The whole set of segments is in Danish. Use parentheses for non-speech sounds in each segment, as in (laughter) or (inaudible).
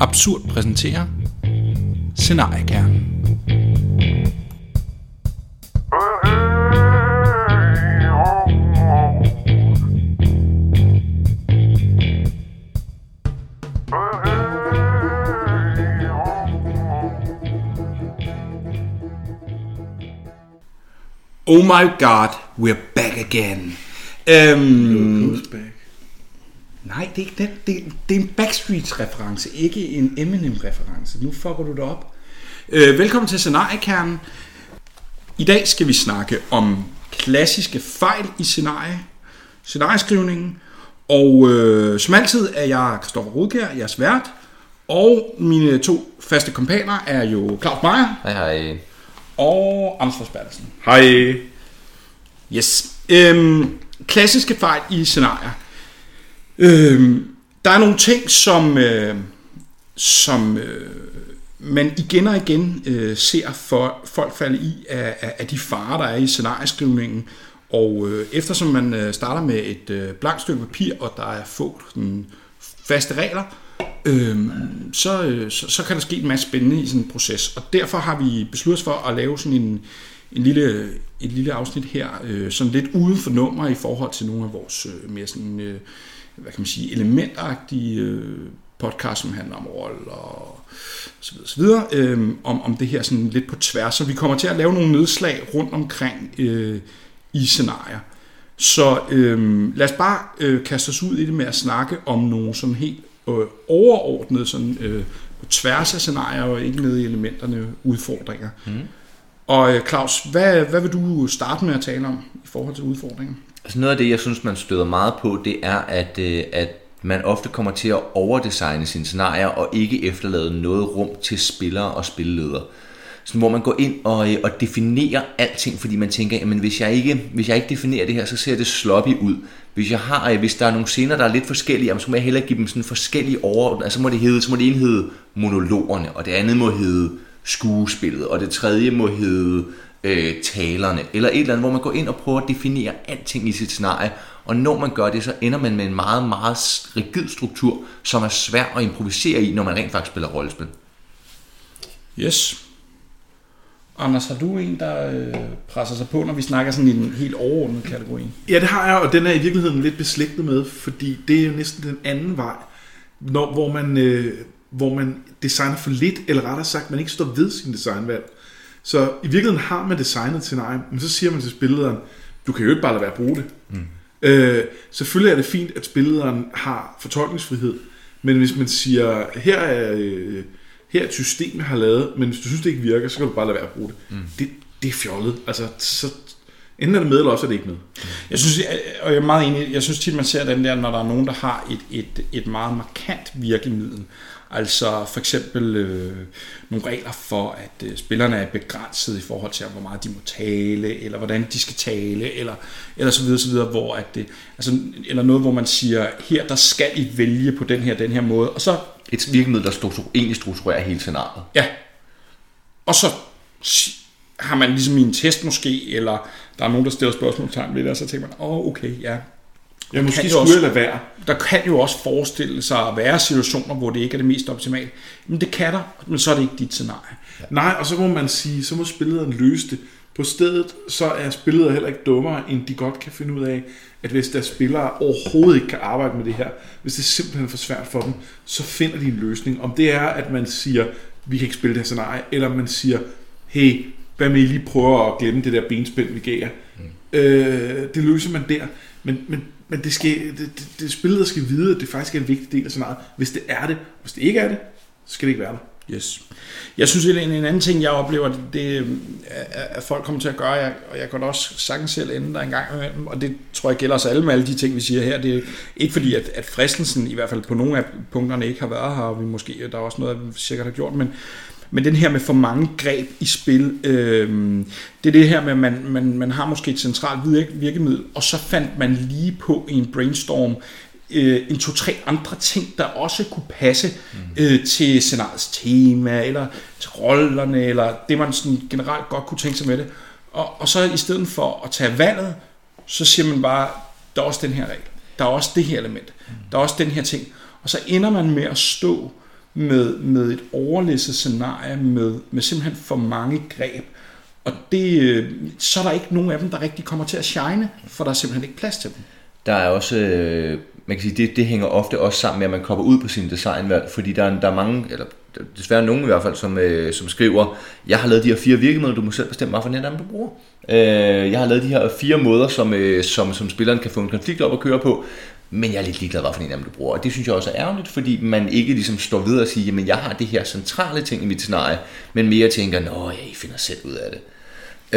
Absurd præsenterer Scenariekernen. Oh my god, we're back again. Øhm, back. Nej, det er ikke den. Det, det er en Backstreet-reference, ikke en Eminem-reference. Nu fucker du det op. Øh, velkommen til Scenariekernen. I dag skal vi snakke om klassiske fejl i scenarie, scenarieskrivningen. Og øh, som altid er jeg Kristoffer Rudkær, jeres vært. Og mine to faste kompaner er jo Claus Meier Hej hej. og Anders Forsbergelsen. Hej. Yes. Øhm, klassiske fejl i scenarier. Øhm, der er nogle ting, som, øh, som øh, man igen og igen øh, ser for folk falde i af, af, af de farer, der er i scenarieskrivningen. Og øh, eftersom man øh, starter med et øh, blankt stykke papir, og der er få sådan, faste regler, øh, så, øh, så, så kan der ske en masse spændende i sådan en proces. Og derfor har vi besluttet os for at lave sådan en, en lille, et lille afsnit her, øh, sådan lidt uden for nummer i forhold til nogle af vores øh, mere sådan, øh, hvad kan man sige, elementagtige øh, podcast, som handler om rolle og så videre, så videre øh, om, om det her sådan lidt på tværs. Så vi kommer til at lave nogle nedslag rundt omkring øh, i scenarier. Så øh, lad os bare øh, kaste os ud i det med at snakke om nogle sådan helt øh, overordnede sådan, øh, på tværs af scenarier og ikke nede i elementerne udfordringer. Mm. Og øh, Claus, hvad, hvad vil du starte med at tale om i forhold til udfordringer? Altså noget af det, jeg synes, man støder meget på, det er, at, øh, at man ofte kommer til at overdesigne sine scenarier og ikke efterlade noget rum til spillere og spilleledere. Sådan, hvor man går ind og, øh, og definerer alting, fordi man tænker, jamen hvis jeg ikke, hvis jeg ikke definerer det her, så ser det sloppy ud. Hvis, jeg har, øh, hvis der er nogle scener, der er lidt forskellige, jamen, så må jeg hellere give dem sådan forskellige over, altså må det hedde, så må det ene hedde monologerne, og det andet må hedde skuespillet, og det tredje må hedde øh, talerne, eller et eller andet, hvor man går ind og prøver at definere alting i sit scenarie, og når man gør det, så ender man med en meget, meget rigid struktur, som er svær at improvisere i, når man rent faktisk spiller rollespil. Yes. Anders, har du en, der øh, presser sig på, når vi snakker sådan i en helt overordnet kategori? Ja, det har jeg, og den er i virkeligheden lidt beslægtet med, fordi det er jo næsten den anden vej, når, hvor, man, øh, hvor man designer for lidt, eller rettere sagt, man ikke står ved sin designvalg. Så i virkeligheden har man designet et scenarie, men så siger man til spillederen, du kan jo ikke bare lade være at bruge det. Mm. Øh, selvfølgelig er det fint, at spillederen har fortolkningsfrihed, men hvis man siger, her er, øh, her er et system, jeg har lavet, men hvis du synes, det ikke virker, så kan du bare lade være at bruge det. Mm. Det, det er fjollet. Altså, så, enten er det med, eller også er det ikke med. Jeg synes, og jeg er meget enig, jeg synes tit, man ser den der, når der er nogen, der har et, et, et meget markant virkemiddel. Altså for eksempel øh, nogle regler for, at øh, spillerne er begrænset i forhold til, hvor meget de må tale, eller hvordan de skal tale, eller, eller så videre, så videre, hvor at det, altså, eller noget, hvor man siger, her der skal I vælge på den her, den her måde, og så Et virkemiddel, der struktur, egentlig strukturerer hele scenariet. Ja. Og så har man ligesom i en test måske, eller der er nogen, der stiller spørgsmålstegn ved det, og så tænker man, åh, oh, okay, ja. Ja, måske kan skulle lade være. Der kan jo også forestille sig at være situationer, hvor det ikke er det mest optimale. Men det kan der, men så er det ikke dit scenarie. Nej, og så må man sige, så må spillederen løse det. På stedet, så er spilledere heller ikke dummere, end de godt kan finde ud af, at hvis der spillere overhovedet ikke kan arbejde med det her, hvis det simpelthen er for svært for dem, så finder de en løsning. Om det er, at man siger, vi kan ikke spille det her scenarie, eller man siger, hey, hvad med I lige prøver at glemme det der benspænd, vi gav jer. Mm. Øh, det løser man der. Men, men, men det, skal, det, det, det spillet, der skal vide, at det faktisk er en vigtig del af scenariet. Hvis det er det, hvis det ikke er det, så skal det ikke være der. Yes. Jeg synes, en, en anden ting, jeg oplever, det, det er, at folk kommer til at gøre, jeg, og jeg kan da også sagtens selv ende der en gang imellem, og det tror jeg gælder os alle med alle de ting, vi siger her. Det er ikke fordi, at, at fristelsen i hvert fald på nogle af punkterne ikke har været her, og vi måske, der er også noget, vi sikkert har gjort, men, men den her med for mange greb i spil, øh, det er det her med, at man, man, man har måske et centralt virke- virkemiddel, og så fandt man lige på i en brainstorm øh, en to-tre andre ting, der også kunne passe mm. øh, til scenariets tema, eller til rollerne, eller det man sådan generelt godt kunne tænke sig med det. Og, og så i stedet for at tage valget, så siger man bare, der er også den her regel, der er også det her element, mm. der er også den her ting. Og så ender man med at stå med, med et overlæsset scenarie, med, med simpelthen for mange greb. Og det, øh, så er der ikke nogen af dem, der rigtig kommer til at shine, for der er simpelthen ikke plads til dem. Der er også, øh, man kan sige, det, det hænger ofte også sammen med, at man kommer ud på sin designvalg, fordi der er, der er mange, eller desværre nogen i hvert fald, som, øh, som skriver, jeg har lavet de her fire virkemidler, du må selv bestemme, hvad for net du bruger. Øh, jeg har lavet de her fire måder, som, øh, som, som spilleren kan få en konflikt op at køre på, men jeg er lidt ligeglad, hvad for en af dem du bruger. Og det synes jeg også er ærgerligt, fordi man ikke ligesom står ved og siger, jamen jeg har det her centrale ting i mit scenarie, men mere tænker, nå ja, I finder selv ud af det.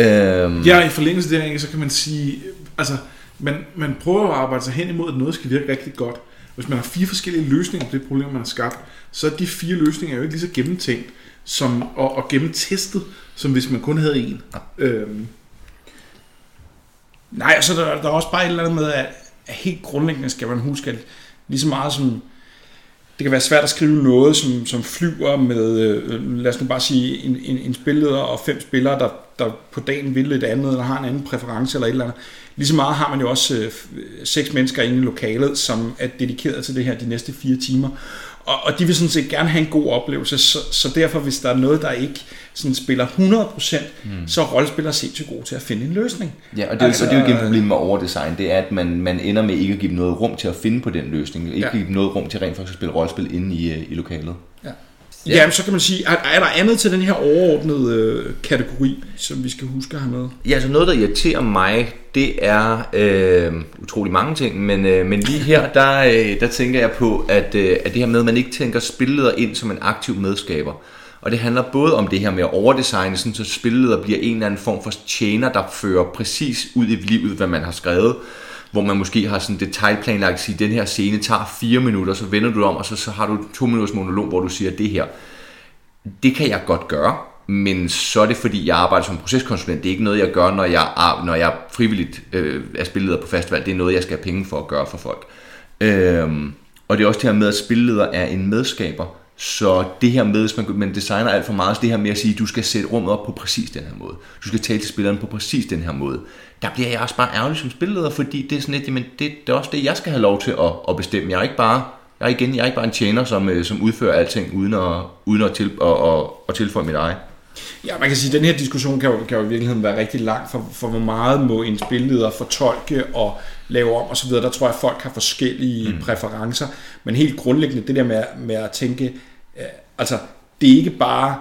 Øhm. Ja, i forlængelse der, så kan man sige, altså, man, man prøver at arbejde sig hen imod, at noget skal virke rigtig godt. Hvis man har fire forskellige løsninger på det problem, man har skabt, så er de fire løsninger jo ikke lige så gennemtænkt som, og, og gennemtestet, som hvis man kun havde en. Ja. Øhm. Nej, altså der, der er også bare et eller andet med, at helt grundlæggende skal man huske, at lige så meget som det kan være svært at skrive noget, som, som flyver med, øh, lad os nu bare sige, en, en, en spilleder og fem spillere, der, der på dagen vil et andet, eller har en anden præference eller et eller andet. Lige så meget har man jo også øh, seks mennesker inde i lokalet, som er dedikeret til det her de næste fire timer. Og, og de vil sådan set gerne have en god oplevelse, så, så derfor hvis der er noget, der ikke sådan spiller 100%, mm. så er rollespillere sindssygt gode til at finde en løsning. Ja, og det, altså, og det er jo igen problemet med overdesign, det er, at man, man ender med ikke at give dem noget rum til at finde på den løsning, ikke ja. give dem noget rum til rent faktisk at spille rollespil inde i, øh, i lokalet. Ja. Ja. Jamen, så kan man sige, er, er der andet til den her overordnede øh, kategori, som vi skal huske at have med? Ja, altså noget, der irriterer mig, det er øh, utrolig mange ting, men, øh, men lige her, (laughs) der, øh, der tænker jeg på, at, øh, at det her med, at man ikke tænker spilleder ind som en aktiv medskaber. Og det handler både om det her med at overdesigne, sådan, så spilleder bliver en eller anden form for tjener, der fører præcis ud i livet, hvad man har skrevet. Hvor man måske har sådan detaljplanlagt at sige, at den her scene tager fire minutter, så vender du om, og så, så har du to minutters monolog, hvor du siger det her. Det kan jeg godt gøre, men så er det fordi, jeg arbejder som proceskonsulent. Det er ikke noget, jeg gør, når jeg, når jeg frivilligt øh, er spilleder på festival. Det er noget, jeg skal have penge for at gøre for folk. Øhm, og det er også det her med, at spilleder er en medskaber, så det her med, hvis man, man designer alt for meget, så det her med at sige, at du skal sætte rummet op på præcis den her måde. Du skal tale til spilleren på præcis den her måde. Der bliver jeg også bare ærgerlig som spilleder, fordi det er sådan lidt, jamen det, det er også det, jeg skal have lov til at, at bestemme. Jeg er ikke bare, jeg er igen, jeg er ikke bare en tjener, som, øh, som udfører alting uden at, uden at, til, at, at, at tilføje mit eget. Ja, man kan sige, at den her diskussion kan jo, kan jo i virkeligheden være rigtig lang, for, for hvor meget må en spilleder fortolke og lave om osv. Der tror jeg, at folk har forskellige mm. præferencer. Men helt grundlæggende, det der med, med at tænke, øh, altså det er ikke bare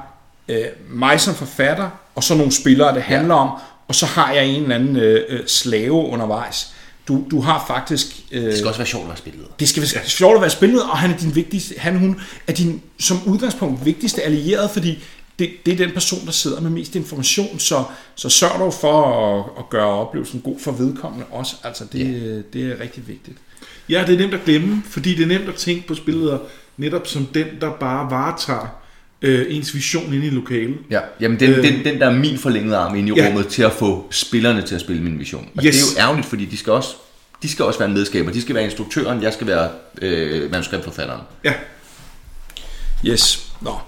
øh, mig som forfatter, og så nogle spillere, det handler ja. om, og så har jeg en eller anden øh, øh slave undervejs. Du, du har faktisk... Øh, det skal også være sjovt at være spillet. Det skal være sjovt at være spillet, og han er din vigtigste, han hun er din som udgangspunkt vigtigste allierede, fordi det, det er den person, der sidder med mest information, så, så sørg dog for at, at gøre oplevelsen god for vedkommende også. Altså, det, ja. det er rigtig vigtigt. Ja, det er nemt at glemme, fordi det er nemt at tænke på spilleder netop som den, der bare varetager øh, ens vision inde i lokalet. Ja, jamen den, øh, den, den der er min forlængede arm inde i ja. rummet til at få spillerne til at spille min vision. Og yes. det er jo ærgerligt, fordi de skal også de skal også være medskaber. De skal være instruktøren, jeg skal være øh, manuskriptforfatteren. Ja. Yes. Nå,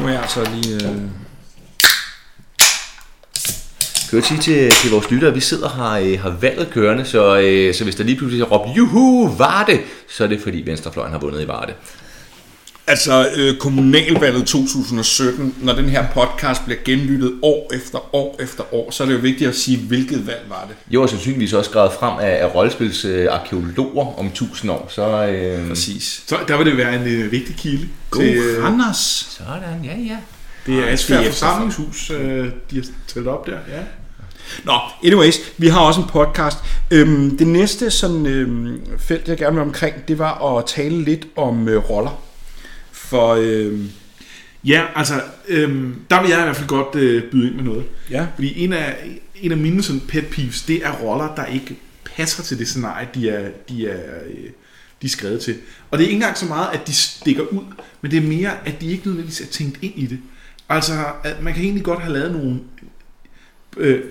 nu er jeg altså lige... Øh... Kan jeg sige til, til vores lyttere, at vi sidder her øh, har valget kørende, så, øh, så hvis der lige pludselig har råbt, juhu, var det, så er det fordi Venstrefløjen har vundet i Varde. Altså øh, kommunalvalget 2017, når den her podcast bliver genlyttet år efter år efter år, så er det jo vigtigt at sige, hvilket valg var det. Jo, og sandsynligvis også skrevet frem af, af rollespilsarkeologer øh, om 1000 år. Så, øh, Præcis. Så der vil det være en øh, vigtig kilde. God til, øh, Randers. Sådan, ja, ja. Det er et forsamlingshus, øh, de har talt op der, ja. Nå, anyways, vi har også en podcast. Øhm, det næste sådan, øhm, felt, jeg gerne vil omkring, det var at tale lidt om øh, roller. For... Øh, ja, altså, øh, der vil jeg i hvert fald godt øh, byde ind med noget. Ja. Fordi en af, en af mine sådan pet peeves, det er roller, der ikke passer til det scenarie, de er, de er, øh, de er skrevet til. Og det er ikke engang så meget, at de stikker ud, men det er mere, at de ikke nødvendigvis er tænkt ind i det. Altså, at man kan egentlig godt have lavet nogle øh,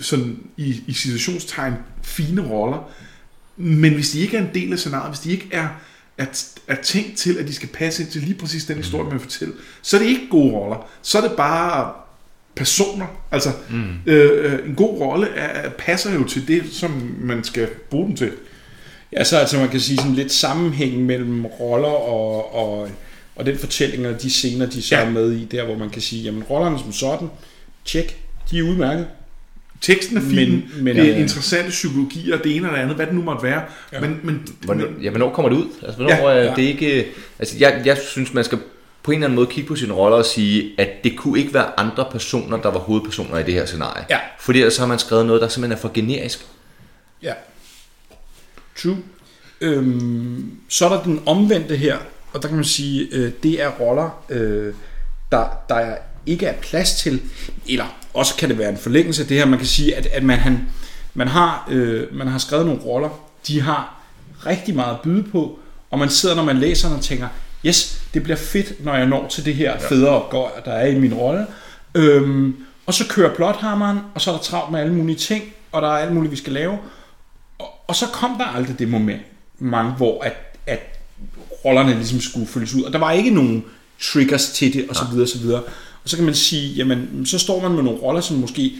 sådan i, i situationstegn fine roller, men hvis de ikke er en del af scenariet, hvis de ikke er er, er tænkt til, at de skal passe ind til lige præcis den historie, man vil fortælle, så er det ikke gode roller. Så er det bare personer. Altså, mm. øh, øh en god rolle er, passer jo til det, som man skal bruge den til. Ja, så altså man kan sige sådan lidt sammenhæng mellem roller og, og, og den fortælling og de scener, de så Ja. er med i, der hvor man kan sige, jamen rollerne som sådan, tjek, de er udmærket. Teksten er fin, Men- men, men, men, det er øh, interessante psykologier, det ene og det andet, hvad det nu måtte være. Ja. Men, men, Hvornår, ja, hvornår kommer det ud? Altså, hvornår Ja, ja, ja. ja. det er ikke... Altså, jeg, jeg synes, man skal på en eller anden måde kigge på sine roller og sige, at det kunne ikke være andre personer, der var hovedpersoner i det her scenarie. Ja. Fordi ellers har man skrevet noget, der simpelthen er for generisk. Ja. True. Øhm, så er der den omvendte her, og der kan man sige, øh, det er roller, øh, der, der ikke er plads til, eller også kan det være en forlængelse af det her, man kan sige, at, at man, han, man, har, øh, man har skrevet nogle roller, de har rigtig meget at byde på, og man sidder, når man læser den og tænker, yes, det bliver fedt, når jeg når til det her federe opgør, der er i min rolle. Øhm, og så kører plothammeren, og så er der travlt med alle mulige ting, og der er alt muligt, vi skal lave. Og, og så kom der aldrig det moment, mange, hvor at, at rollerne ligesom skulle følges ud. Og der var ikke nogen triggers til det, og så videre, og så videre. Og så kan man sige, jamen, så står man med nogle roller, som måske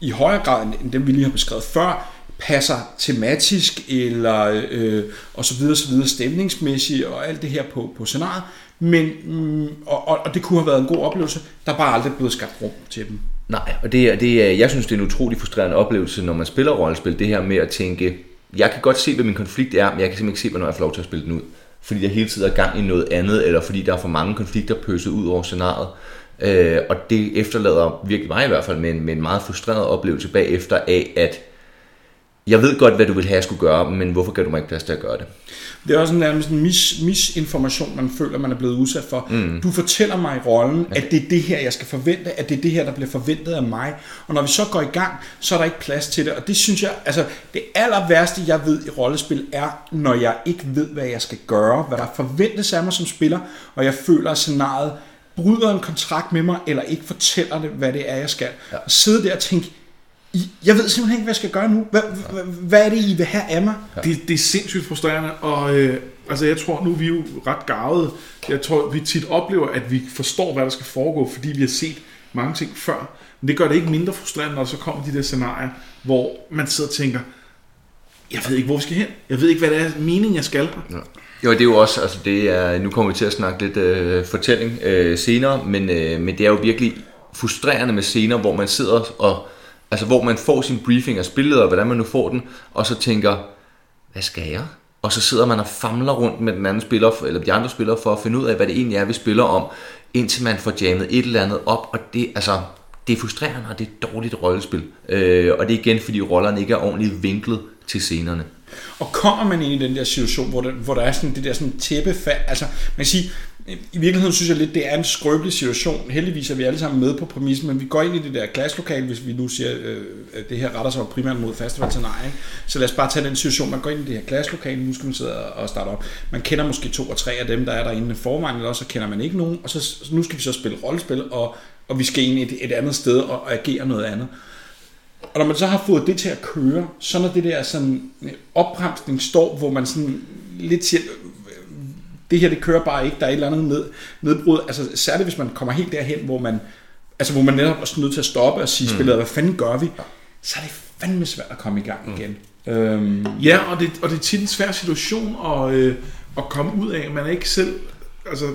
i højere grad end- dem, vi lige har beskrevet før, passer tematisk, eller øh, og så videre, så videre, stemningsmæssigt, og alt det her på, på scenariet. Men, mm, og, og, og det kunne have været en god oplevelse, der bare aldrig blevet skabt rum til dem. Nej, og det det jeg synes, det er en utrolig frustrerende oplevelse, når man spiller rollespil, det her med at tænke, jeg kan godt se, hvad min konflikt er, men jeg kan simpelthen ikke se, hvornår jeg får lov til at spille den ud. Fordi jeg hele tiden er gang i noget andet, eller fordi der er for mange konflikter pøset ud over scenariet. Øh, og det efterlader virkelig mig i hvert fald med en, med en meget frustreret oplevelse bagefter af, at jeg ved godt, hvad du vil have, jeg skulle gøre, men hvorfor gav du mig ikke plads til at gøre det? Det er også en nærmest en mis, misinformation, man føler, man er blevet udsat for. Mm. Du fortæller mig i rollen, at det er det her, jeg skal forvente, at det er det her, der bliver forventet af mig. Og når vi så går i gang, så er der ikke plads til det. Og det synes jeg, altså det aller værste, jeg ved i rollespil, er, når jeg ikke ved, hvad jeg skal gøre, hvad der forventes af mig som spiller, og jeg føler, at scenariet bryder en kontrakt med mig, eller ikke fortæller det, hvad det er, jeg skal. Ja. Og sidde der og tænke, "I- jeg ved simpelthen ikke, hvad jeg skal gøre nu. Hvad, hvad, hvad er det, I vil have af mig? Det, det er sindssygt frustrerende, og øh, altså jeg tror, nu er vi jo ret garvede. Jeg tror, vi tit oplever, at vi forstår, hvad der skal foregå, fordi vi har set mange ting før. Men det gør det ikke mindre frustrerende, når der så kommer de der scenarier, hvor man sidder og tænker, jeg ved ikke, hvor vi skal hen. Jeg ved ikke, hvad det er meningen, jeg skal her. Jo, det er jo også, altså det er, nu kommer vi til at snakke lidt øh, fortælling øh, senere, men, øh, men det er jo virkelig frustrerende med scener, hvor man sidder og, altså hvor man får sin briefing af spillet, og hvordan man nu får den, og så tænker, hvad skal jeg? Og så sidder man og famler rundt med den anden spiller, eller de andre spillere, for at finde ud af, hvad det egentlig er, vi spiller om, indtil man får jammet et eller andet op, og det, altså, det er frustrerende, og det er et dårligt rollespil. Øh, og det er igen, fordi rollerne ikke er ordentligt vinklet til scenerne. Og kommer man ind i den der situation, hvor der, hvor der er sådan det der sådan tæppefald, altså man kan sige, i virkeligheden synes jeg lidt, det er en skrøbelig situation. Heldigvis er vi alle sammen med på præmissen, men vi går ind i det der klasselokale, hvis vi nu siger, øh, at det her retter sig primært mod festivalscenarie. Så lad os bare tage den situation, man går ind i det her klasselokale, nu skal man sidde og starte op. Man kender måske to og tre af dem, der er derinde i forvejen, eller også så kender man ikke nogen, og så, nu skal vi så spille rollespil, og, og vi skal ind i et, et andet sted og, og agere noget andet. Og når man så har fået det til at køre, så når det der sådan øh, opbremsning står, hvor man sådan lidt siger, øh, det her det kører bare ikke, der er et eller andet ned, nedbrud, altså særligt hvis man kommer helt derhen, hvor man, altså hvor man netop er nødt til at stoppe og sige, mm. spillet, hvad fanden gør vi? Så er det fandme svært at komme i gang igen. Mm. Øhm, Ja, og det, og det er tit en svær situation at, øh, at komme ud af. Man er ikke selv, altså,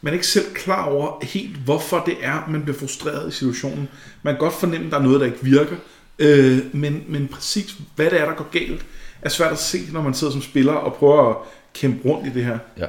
man er ikke selv klar over helt, hvorfor det er, man bliver frustreret i situationen. Man kan godt fornemme, at der er noget, der ikke virker. Øh, men, men præcis, hvad det er, der går galt, er svært at se, når man sidder som spiller og prøver at kæmpe rundt i det her. Ja.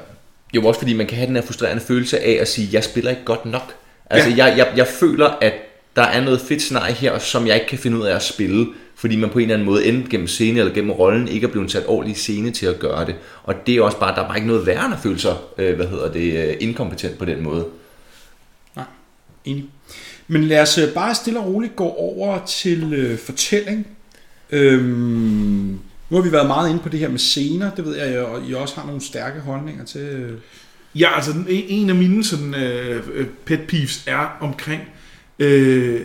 Jo, også fordi man kan have den her frustrerende følelse af at sige, jeg spiller ikke godt nok. Altså, ja. jeg, jeg, jeg føler, at der er noget fedt scenarie her, som jeg ikke kan finde ud af at spille, fordi man på en eller anden måde, enten gennem scene eller gennem rollen, ikke er blevet sat ordentlig scene til at gøre det. Og det er også bare, der er bare ikke noget værre at føle sig, øh, hvad hedder det, øh, inkompetent på den måde. Nej, enig. Men lad os øh, bare stille og roligt gå over til øh, fortælling. Øhm, nu har vi været meget inde på det her med scener, det ved jeg, og I også har nogle stærke holdninger til. øh. Ja, altså den- en af mine sådan, øh, pet peeves er omkring øh,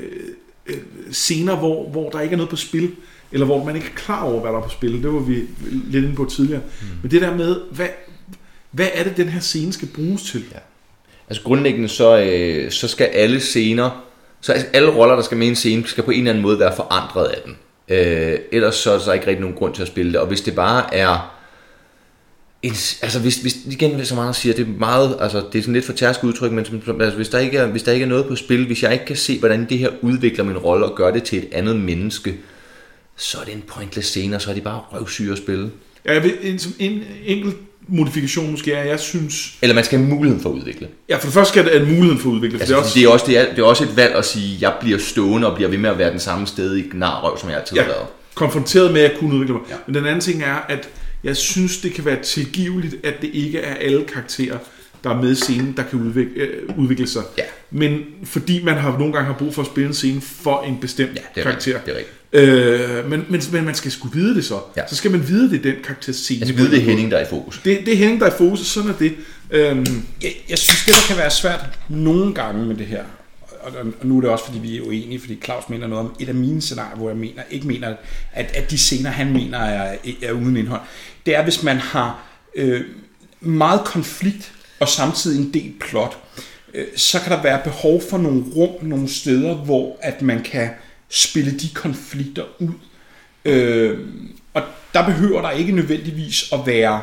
øh, scener, hvor, hvor der ikke er noget på spil, eller hvor man ikke er klar over, hvad der er på spil. Det var vi lidt inde på tidligere. Mm. Men det der med, hvad, hvad er det, den her scene skal bruges til? Ja. Altså grundlæggende så, øh, så skal alle scener, så altså alle roller, der skal med i en scene, skal på en eller anden måde være forandret af den. Øh, ellers så er der ikke rigtig nogen grund til at spille det. Og hvis det bare er en, altså hvis, hvis, igen, som andre siger, det er meget, altså det er sådan lidt for tærsk udtryk, men som, altså, hvis, der ikke er, hvis der ikke er noget på spil, hvis jeg ikke kan se, hvordan det her udvikler min rolle og gør det til et andet menneske, så er det en pointless scene, og så er de bare røvsyge at spille. Ja, jeg vil, en, en enkelt modifikation måske er, jeg synes... Eller man skal have muligheden for at udvikle. Ja, for det første skal det have muligheden for at udvikle. For Altså, det er det, også, er også, det, er, det er også et valg at sige, jeg bliver stående og bliver ved med at være den samme sted i gnarrøv, som jeg altid har ja, været. konfronteret med at kunne udvikle mig. Ja. Men den anden ting er, at jeg synes, det kan være tilgiveligt, at det ikke er alle karakterer, der er med i scenen, der kan udvikle, øh, udvikle sig. Ja. Men fordi man har nogle gange har brug for at spille en scene for en bestemt Ja, det er karakter. rigtigt. Det er rigtigt. Øh, men, men, men man skal sgu vide det så. Ja. Så skal man vide, det er den karakter scene. Jeg skal vide, det er Henning, der er i fokus. Det, det er Henning, der er i fokus, og sådan er det. Øhm, Jeg, jeg synes, det der kan være svært nogle gange med det her, og, og nu er det også, fordi vi er uenige, fordi Claus mener noget om et af mine scenarier, hvor jeg mener, ikke mener, at, at de scener, han mener, er, er uden indhold. Det er, hvis man har øh, meget konflikt og samtidig en del plot, øh, så kan der være behov for nogle rum, nogle steder, hvor at man kan spille de konflikter ud. Øh, og der behøver der ikke nødvendigvis at være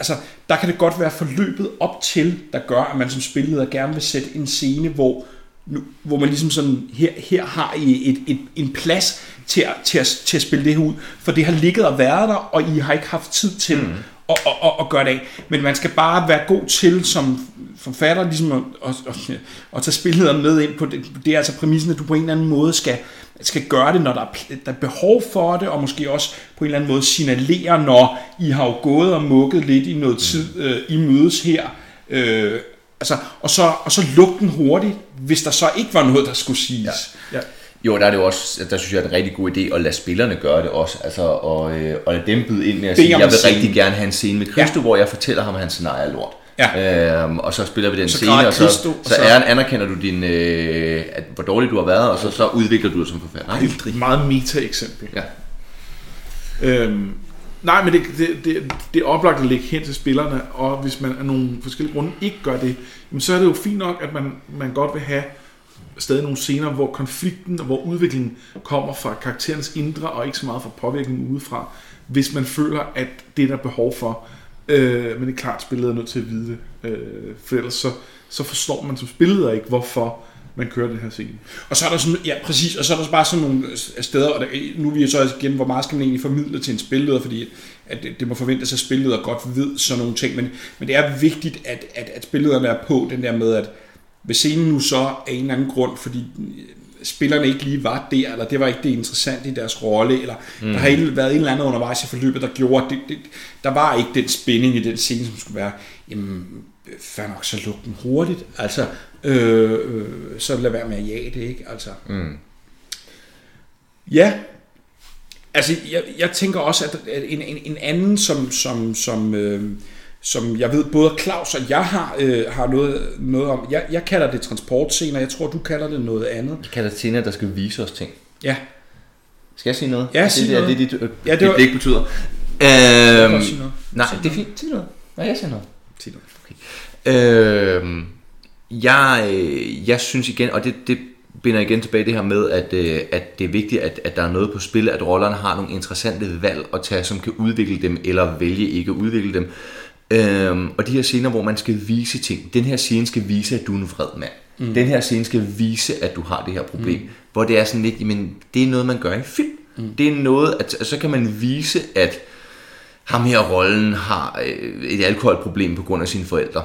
altså, der kan det godt være forløbet op til, der gør, at man som spilleder gerne vil sætte en scene, hvor, nu, hvor man ligesom sådan, her, her har I et, et, en plads til at, til, at, til at spille det her ud, for det har ligget og været der, og I har ikke haft tid til mm. at, at, at, at gøre det af. Men man skal bare være god til som forfatter ligesom at, at, at, at tage spillederen med ind på det. Det er altså præmissen, at du på en eller anden måde skal, skal gøre det, når der er, der er behov for det, og måske også på en eller anden måde signalere, når I har jo gået og mukket lidt i noget tid, øh, I mødes her, øh, altså, og, så, og så luk den hurtigt, hvis der så ikke var noget, der skulle siges. ja. Jo, der er det jo også, der synes jeg, er en rigtig god idé at lade spillerne gøre det også, altså, og, øh, og lade dem byde ind med at sige, jeg vil scene." rigtig gerne have en scene med Christo, Ja. hvor jeg fortæller ham, at hans scenarie er lort. Ja. Øhm, og så spiller vi den Så scene, og så, Christo, og så, så- er, anerkender du din, øh, at, hvor dårlig du har været, og så, så udvikler du det som forfatter. Ikke? Et meget meta-eksempel. Ja. Øhm, nej, men det, det, det, det er oplagt at lægge hen til spillerne, og hvis man af nogle forskellige grunde ikke gør det, jamen, så er det jo fint nok, at man, man godt vil have stadig nogle scener, hvor konflikten og hvor udviklingen kommer fra karakterens indre, og ikke så meget fra påvirkningen udefra, hvis man føler, at det er der behov for. Øh, men det er klart, at spillet er nødt til at vide det, øh, for ellers så, så forstår man som spilleder ikke, hvorfor man kører den her scene. Og så er der sådan, ja præcis, og så er der bare sådan nogle steder, og der, nu er vi så igen, hvor meget skal man egentlig formidle til en spilleder, fordi at det, det må forventes, at spilleder godt ved sådan nogle ting, men, men det er vigtigt, at, at, at spillederne er på den der med, at hvis scenen nu så af en eller anden grund, fordi spillerne ikke lige var der, eller det var ikke det interessante i deres rolle, eller mm. der har en- været en eller anden undervejs i forløbet, der gjorde, det, det, der var ikke den spænding i den scene, som skulle være, jamen, fair nok, så luk den hurtigt, altså, øh, øh, så lad være med at jage det, ikke, altså. Mm. Ja, altså jeg, jeg tænker også, at en, en, en anden, som, som, som, øh, som jeg ved, både Claus og jeg har, øh, har noget, noget om, jeg, jeg kalder det transportscener, jeg tror, du kalder det noget andet. Jeg kalder det scener, der skal vise os ting. Ja, Skal jeg sige noget? Ja, det, sig det, er noget. det, dit, øh, Ja, det dit var- blik betyder. Øhm, nej, det er fint. Sig noget. Nej, jeg siger noget. sig noget. Øhm, jeg, øh, jeg synes igen, og det, det binder igen tilbage det her med, at, øh, at det er vigtigt, at, at der er noget på spil, at rollerne har nogle interessante valg at tage, som kan udvikle dem, eller vælge ikke at udvikle dem. Øhm, og de her scener, hvor man skal vise ting. Den her scene skal vise, at du er en vred mand. Mm. Den her scene skal vise, at du har det her problem. Mm. Hvor det er sådan lidt, jamen, det er noget, man gør i film. Mm. Det er noget, at så kan man vise, at ham her rollen har øh, et alkoholproblem på grund af sine forældre.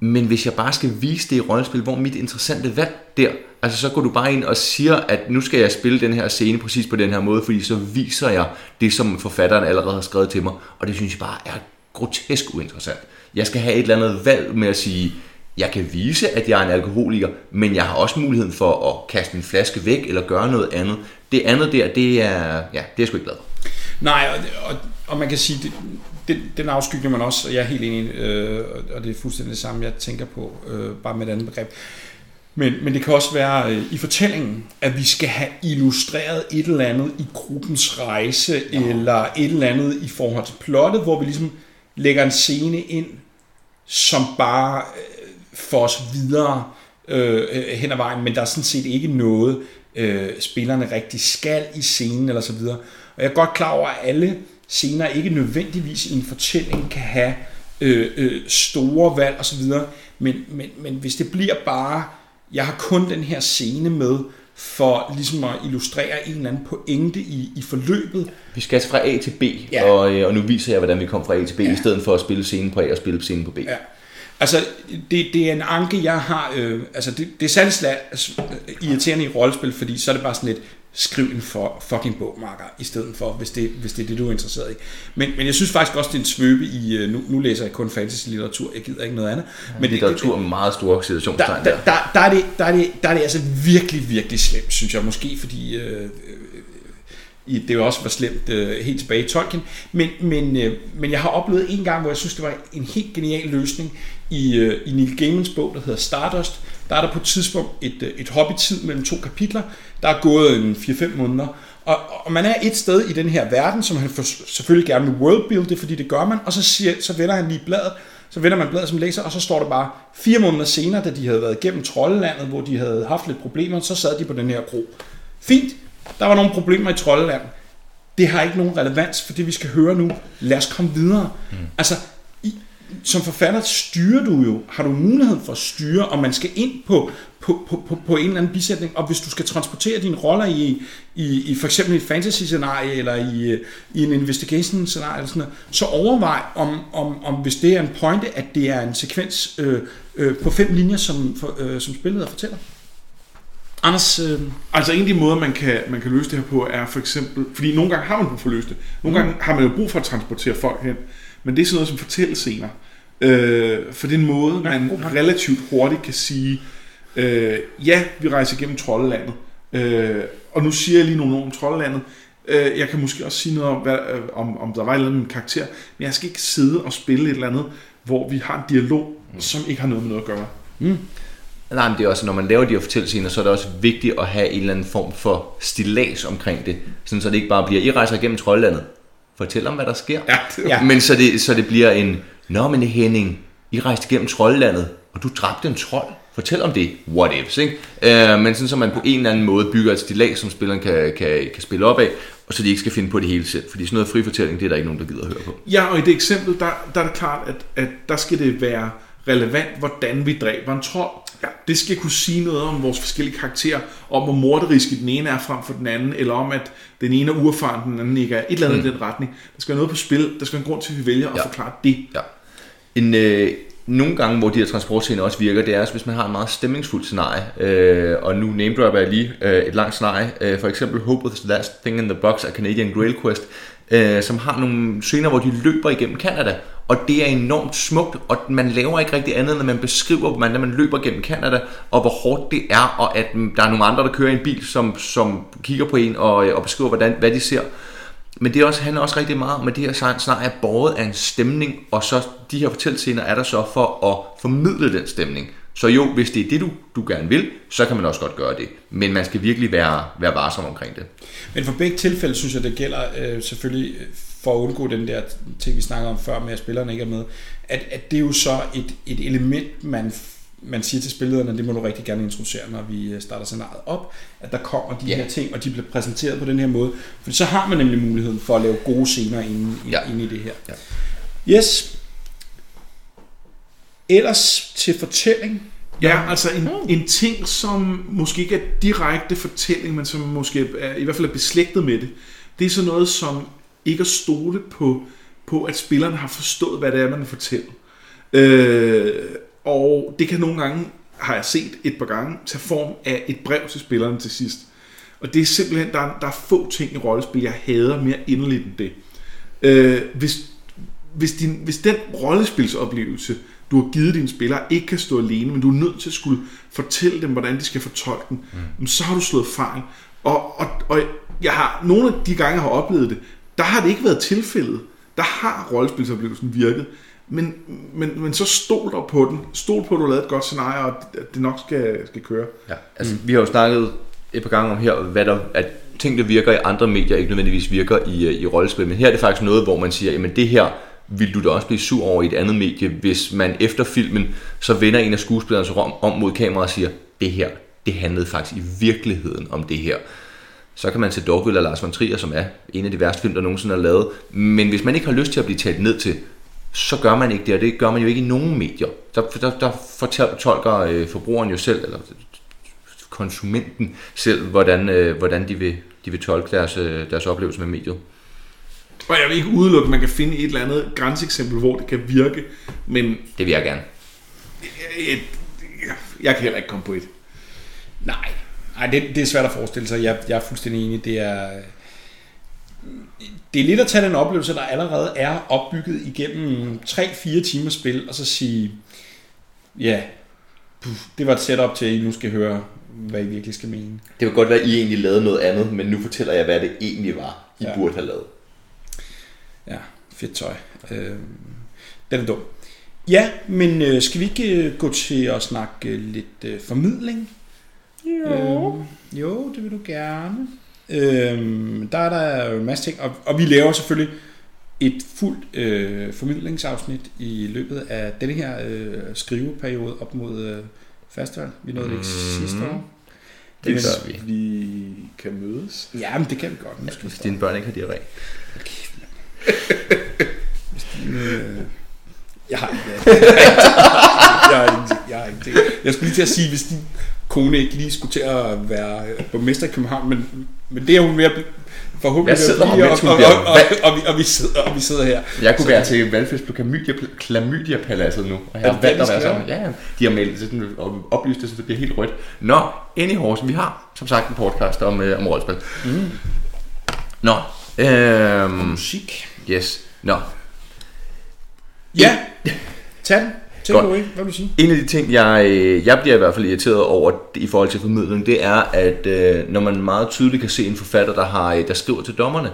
Men hvis jeg bare skal vise det i rollespil, hvor mit interessante valg der, altså så går du bare ind og siger, at nu skal jeg spille den her scene præcis på den her måde, fordi så viser jeg det, som forfatteren allerede har skrevet til mig, og det synes jeg bare er grotesk uinteressant. Jeg skal have et eller andet valg med at sige, jeg kan vise, at jeg er en alkoholiker, men jeg har også muligheden for at kaste min flaske væk, eller gøre noget andet. Det andet der, det er, ja, det er jeg sgu ikke glad for. Nej, og, og, og man kan sige, det, det, den afskygner man også, og jeg er helt enig, øh, og- det er fuldstændig det samme, jeg tænker på, øh, bare med et andet begreb. Men, men det kan også være øh, i fortællingen, at vi skal have illustreret et eller andet i gruppens rejse, ja. eller et eller andet i forhold til plottet, hvor vi ligesom lægger en scene ind, som bare øh, får os videre øh, hen ad vejen, men der er sådan set ikke noget, øh, spillerne rigtig skal i scenen eller så videre. Og jeg er godt klar over, at alle scener ikke nødvendigvis i en fortælling kan have øh, øh, store valg osv., men, men, men hvis det bliver bare, jeg har kun den her scene med, for ligesom at illustrere en eller anden pointe i, i forløbet. Vi skal altså fra A til B, Ja. og, øh, og nu viser jeg, hvordan vi kom fra A til B, ja. i stedet for at spille scenen på A og spille scenen på B. Ja. Altså, det, det er en anke, jeg har... Øh, altså, det, det er særlig slag, altså, irriterende i rollespil, fordi så er det bare sådan lidt, skriv en for, fucking bog, Marker, i stedet for, hvis det, hvis det er det, du er interesseret i. Men, men jeg synes faktisk også, det er en svøbe i... øh, Nu, nu læser jeg kun fantasy-litteratur, jeg gider ikke noget andet. Men det, Litteratur med meget store der, situationstegn der, der. der, der, er det, der, er det, der er det altså virkelig, virkelig slemt, synes jeg. Måske fordi øh, øh, i- det jo også var slemt øh, helt tilbage i Tolkien. Men, men, øh, men jeg har oplevet en gang, hvor jeg synes, det var en helt genial løsning i, øh, i Neil Gaimans bog, der hedder Stardust. Der er der på et tidspunkt et, øh, et hobbit-tid mellem to kapitler. Der er gået en 4-5 måneder. Og, og man er et sted i den her verden, som han for, selvfølgelig gerne vil worldbuilde, fordi det gør man. Og så, siger, så vender han lige bladet, så vender man bladet som læser, og så står der bare fire måneder senere, da de havde været igennem Troldelandet, hvor de havde haft lidt problemer, så sad de på den her kro. Fint, der var nogle problemer i Troldeland. Det har ikke nogen relevans for det, vi skal høre nu. Lad os komme videre. Mm. Altså, som forfatter styrer du jo, har du mulighed for at styre, om man skal ind på, på, på, på, på en eller anden bisætning, og hvis du skal transportere dine roller i, i, i for eksempel et fantasy-scenarie, eller i, i en investigation-scenarie, eller sådan noget, så overvej, om, om, om hvis det er en pointe, at det er en sekvens øh, øh, på fem linjer, som, for, øh, som spillet fortæller. Anders, øh, Altså en af de måder, man kan, man kan løse det her på, er for eksempel... Fordi nogle gange har man brug for at løse det. Nogle gange har man jo brug for at transportere folk hen. Men det er sådan noget som fortællescener. Øh, for det er en måde, man relativt hurtigt kan sige, øh, ja, vi rejser igennem Troldelandet. Øh, og nu siger jeg lige nogle ord om Troldelandet. Øh, jeg kan måske også sige noget om, hvad, øh, om, om der var et eller andet med min karakter. Men jeg skal ikke sidde og spille et eller andet, hvor vi har en dialog, som ikke har noget med noget at gøre. Nej, men det er også, når man laver de her fortællescener, så er det også vigtigt at have en eller anden form for stillads omkring det. Sådan så det ikke bare bliver, I rejser igennem Troldlandet. Fortæl om, hvad der sker. Ja, Ja. Men så det, så det bliver en, Nå, men Henning, I rejste igennem Troldlandet, og du dræbte en trold. Fortæl om det. What ifs, ikke? Øh, men sådan så man på en eller anden måde bygger et stillads, som spilleren kan, kan, kan spille op af, og så de ikke skal finde på det hele selv. Fordi sådan noget fri fortælling, det er der ikke nogen, der gider at høre på. Ja, og i det eksempel, der, der er det klart, at, at der skal det være relevant, hvordan vi dræber en trold. Ja. Det skal kunne sige noget om vores forskellige karakterer, om hvor morderiske den ene er frem for den anden, eller om at den ene er uerfaren, den anden ikke er. Et eller andet mm. i den retning. Der skal være noget på spil. Der skal være en grund til, at vi vælger at Ja. forklare det. Ja. En, øh, nogle gange, hvor de her transportscener også virker, det er hvis man har en meget stemningsfuld scenarie. Øh, og nu name dropper jeg lige øh, et langt scenarie. Øh, for eksempel Hope was the Last Thing in the Box af Canadian Grail Quest, øh, som har nogle scener, hvor de løber igennem Canada. Og det er enormt smukt, og man laver ikke rigtig andet, end man beskriver, hvordan man løber gennem Canada, og hvor hårdt det er, og at der er nogle andre, der kører i en bil, som, som kigger på en og, øh, og beskriver, hvordan, hvad de ser. Men det er også, handler også rigtig meget om, at det her snart er båret af en stemning, og så de her fortællescener er der så for at formidle den stemning. Så jo, hvis det er det, du, du gerne vil, så kan man også godt gøre det. Men man skal virkelig være, være varsom omkring det. Men for begge tilfælde synes jeg, det gælder øh, selvfølgelig for at undgå den der ting, vi snakkede om før med, at spillerne ikke er med, at, at det er jo så et, et element, man, man siger til spillederne, det må du rigtig gerne introducere, når vi øh, starter scenariet op, at der kommer de Ja. her ting, og de bliver præsenteret på den her måde. For så har man nemlig muligheden for at lave gode scener inde, Ja. ja. inde i det her. Ja. Yes. Ellers til fortælling. Ja, altså en, en ting, som måske ikke er direkte fortælling, men som måske er, i hvert fald er beslægtet med det, det er sådan noget som ikke at stole på, på at spilleren har forstået, hvad det er, man vil fortælle. Øh, og det kan nogle gange, har jeg set et par gange, tage form af et brev til spilleren til sidst. Og det er simpelthen, der er, der er få ting i rollespil, jeg hader mere inderligt end det. Øh, hvis, hvis, din, hvis den rollespilsoplevelse, du har givet dine spillere, ikke kan stå alene, men du er nødt til at skulle fortælle dem, hvordan de skal fortolke den, mm. så har du slået fejl. Og, og, og jeg har, nogle af de gange, jeg har oplevet det, der har det ikke været tilfældet. Der har rollespilsoplevelsen virket. Men, men, men så stol dog på den. Stol på, at du har lavet et godt scenarie, og at det nok skal, skal køre. Ja. Altså, mm. Vi har jo snakket et par gange om her, hvad der, at ting, der virker i andre medier, ikke nødvendigvis virker i, øh, i rollespil. Men her er det faktisk noget, hvor man siger, jamen det her vil du da også blive sur over i et andet medie, hvis man efter filmen, så vender en af skuespillerne sig om, om mod kameraet og siger, det her, det handlede faktisk i virkeligheden om det her. Så kan man se Dogville af Lars von Trier, som er en af de værste film, der nogensinde er lavet. Men hvis man ikke har lyst til at blive talt ned til, så gør man ikke det, og det gør man jo ikke i nogen medier. Der, der, der fortolker øh, forbrugeren jo selv, eller konsumenten selv, hvordan, øh, hvordan de, vil, de vil tolke deres, øh, deres oplevelse med mediet. Og jeg vil ikke udelukke, at man kan finde et eller andet grænseeksempel, hvor det kan virke, men Det vil jeg gerne. et, jeg kan heller ikke komme på et. Nej, Nej det, det er svært at forestille sig. Jeg, jeg er fuldstændig enig. Det er, det er lidt at tage den oplevelse, der allerede er opbygget igennem 3-4 timers spil, og så sige, ja, puh, det var et setup til, at I nu skal høre, hvad I virkelig skal mene. Det kan godt være, at I egentlig lavede noget andet, men nu fortæller jeg, hvad det egentlig var, I Ja. ja. burde have lavet. Ja, fedt tøj. Øh, den er dum. Ja, men øh, skal vi ikke øh, gå til at snakke øh, lidt øh, formidling? Jo. Øh, jo, det vil du gerne. Øh, der er der jo en masse ting, og, og vi laver selvfølgelig et fuldt øh, formidlingsafsnit i løbet af denne her øh, skriveperiode op mod øh, festival. Vi nåede det ikke Mhm. sidste år. Det gør vi. Vi kan mødes. Ja, men det kan vi godt. Vi Hvis dine børn ikke har diarré. Øh, jeg har ikke (laughs) jeg ikke jeg har ikke Jeg skulle lige til at sige, hvis din kone ikke lige skulle til at være øh, borgmester i København, men, men det er hun blive- forhåbentlig Jeg sidder her, og, og, og, og, og, vi, og, vi sidder, og vi sidder her. Jeg kunne være til valgfest på Klamydia- Klamydia-paladset nu, og jeg har valgt at være sammen. Ja, de har meldt sådan, og oplyst det, så det bliver helt rødt. Nå, anyhow, så vi har som sagt en podcast om, øh, om rollespil. Mm. Nå, øhm, Musik. yes, nå. Ja, (laughs) tag den. Tag Godt. away. Hvad vil du sige? En af de ting, jeg, øh, jeg bliver i hvert fald irriteret over i forhold til formidling, det er, at øh, når man meget tydeligt kan se en forfatter, der, har, øh, der skriver til dommerne,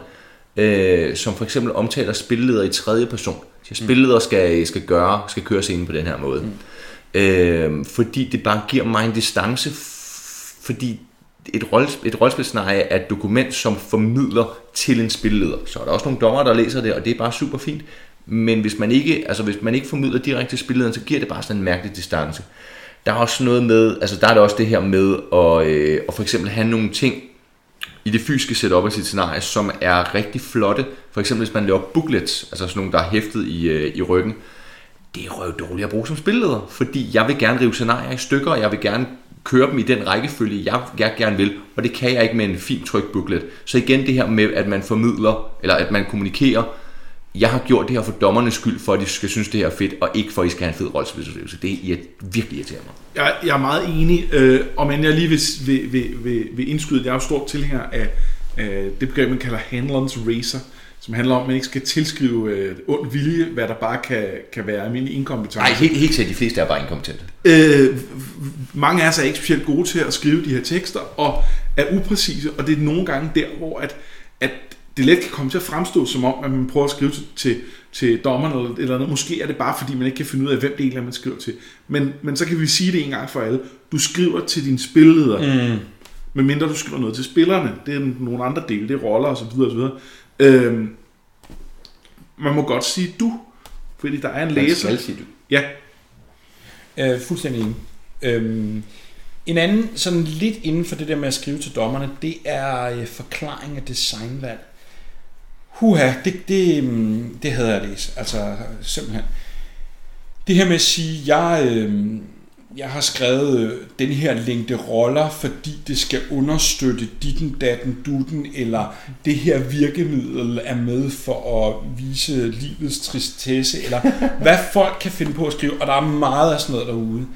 øh, som for eksempel omtaler spilleder i tredje person. Så spilledere skal, skal, gøre, skal køre scenen på den her måde. Mm. Øh, fordi det bare giver mig en distance, fordi et, rolle, et rollespilscenarie er et dokument, som formidler til en spilleder. Så er der også nogle dommer, der læser det, og det er bare super fint. Men hvis man ikke, altså hvis man ikke formidler direkte til spillederen, så giver det bare sådan en mærkelig distance. Der er også noget med, altså der er det også det her med at, øh, at for eksempel have nogle ting i det fysiske setup af sit scenarie, som er rigtig flotte. For eksempel hvis man laver booklets, altså sådan nogle, der er hæftet i, øh, i ryggen. Det er røv dårligt at bruge som spilleder, fordi jeg vil gerne rive scenarier i stykker, og jeg vil gerne køre dem i den rækkefølge, jeg, jeg gerne vil, og det kan jeg ikke med en fin tryk booklet. Så igen det her med, at man formidler, eller at man kommunikerer, jeg har gjort det her for dommernes skyld, for at de skal synes, det her er fedt, og ikke for, at I skal have en fed rollespilsoplevelse. Det er virkelig irriterer mig. Jeg, jeg er meget enig, øh, om end jeg lige vil, vil, vil, vil, vil indskyde, jeg er jo stor tilhænger af, af det begreb, man kalder handlerens racer, som handler om, at man ikke skal tilskrive øh, ond vilje, hvad der bare kan, kan være almindelig inkompetence. Nej, helt, helt til, de fleste er bare inkompetente. Øh, mange af os er ikke specielt gode til at skrive de her tekster, og er upræcise, og det er nogle gange der, hvor at, at det let kan komme til at fremstå som om, at man prøver at skrive til, til, til dommeren eller, eller noget. Måske er det bare, fordi man ikke kan finde ud af, hvem det egentlig er, man skriver til. Men, men så kan vi sige det en gang for alle. Du skriver til din spilleder, mm. medmindre du skriver noget til spillerne. Det er nogle andre dele, det er roller osv. osv. Øhm, man må godt sige du, fordi der er en Man læser. skal sige du. Ja, Øh, fuldstændig enig. Øhm, en anden, sådan lidt inden for det der med at skrive til dommerne, det er øh, forklaring af designvalg. Huha, det, det, det havde jeg læst. Altså, simpelthen. Det her med at sige, jeg, øh, jeg har skrevet øh, den her længde roller, fordi det skal understøtte ditten, datten, dutten, eller det her virkemiddel er med for at vise livets tristesse, eller (laughs) hvad folk kan finde på at skrive, og der er meget af sådan noget derude.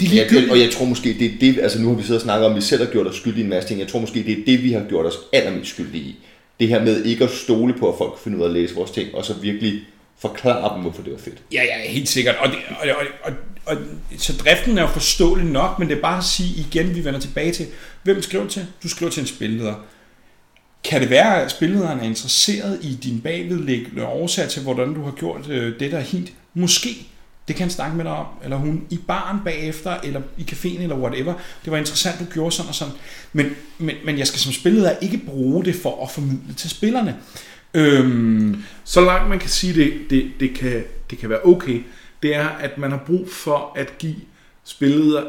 De er og jeg tror måske, det er det, altså nu har vi siddet og snakket om, at vi selv har gjort os skyldige i en masse ting. Jeg tror måske, det er det, vi har gjort os allermest skyldige i. Det her med ikke at stole på, at folk kan finde ud af at læse vores ting, og så virkelig forklare dem, hvorfor det var fedt. Ja, ja, helt sikkert. Og, det, og, og, og, og, så driften er jo forståelig nok, men det er bare at sige igen, vi vender tilbage til, hvem skriver du til? Du skriver til en spilleder. Kan det være, at spillederen er interesseret i din bagvedliggende årsag til, hvordan du har gjort øh, det, der er hint? Måske. Det kan han snakke med dig om, eller hun i baren bagefter, eller i caféen, eller whatever. Det var interessant, du gjorde sådan og sådan. Men, men, men jeg skal som spilleder ikke bruge det for at formidle til spillerne. Øhm, Så langt man kan sige, det, det, det, kan, det kan være okay, det er, at man har brug for at give spilleder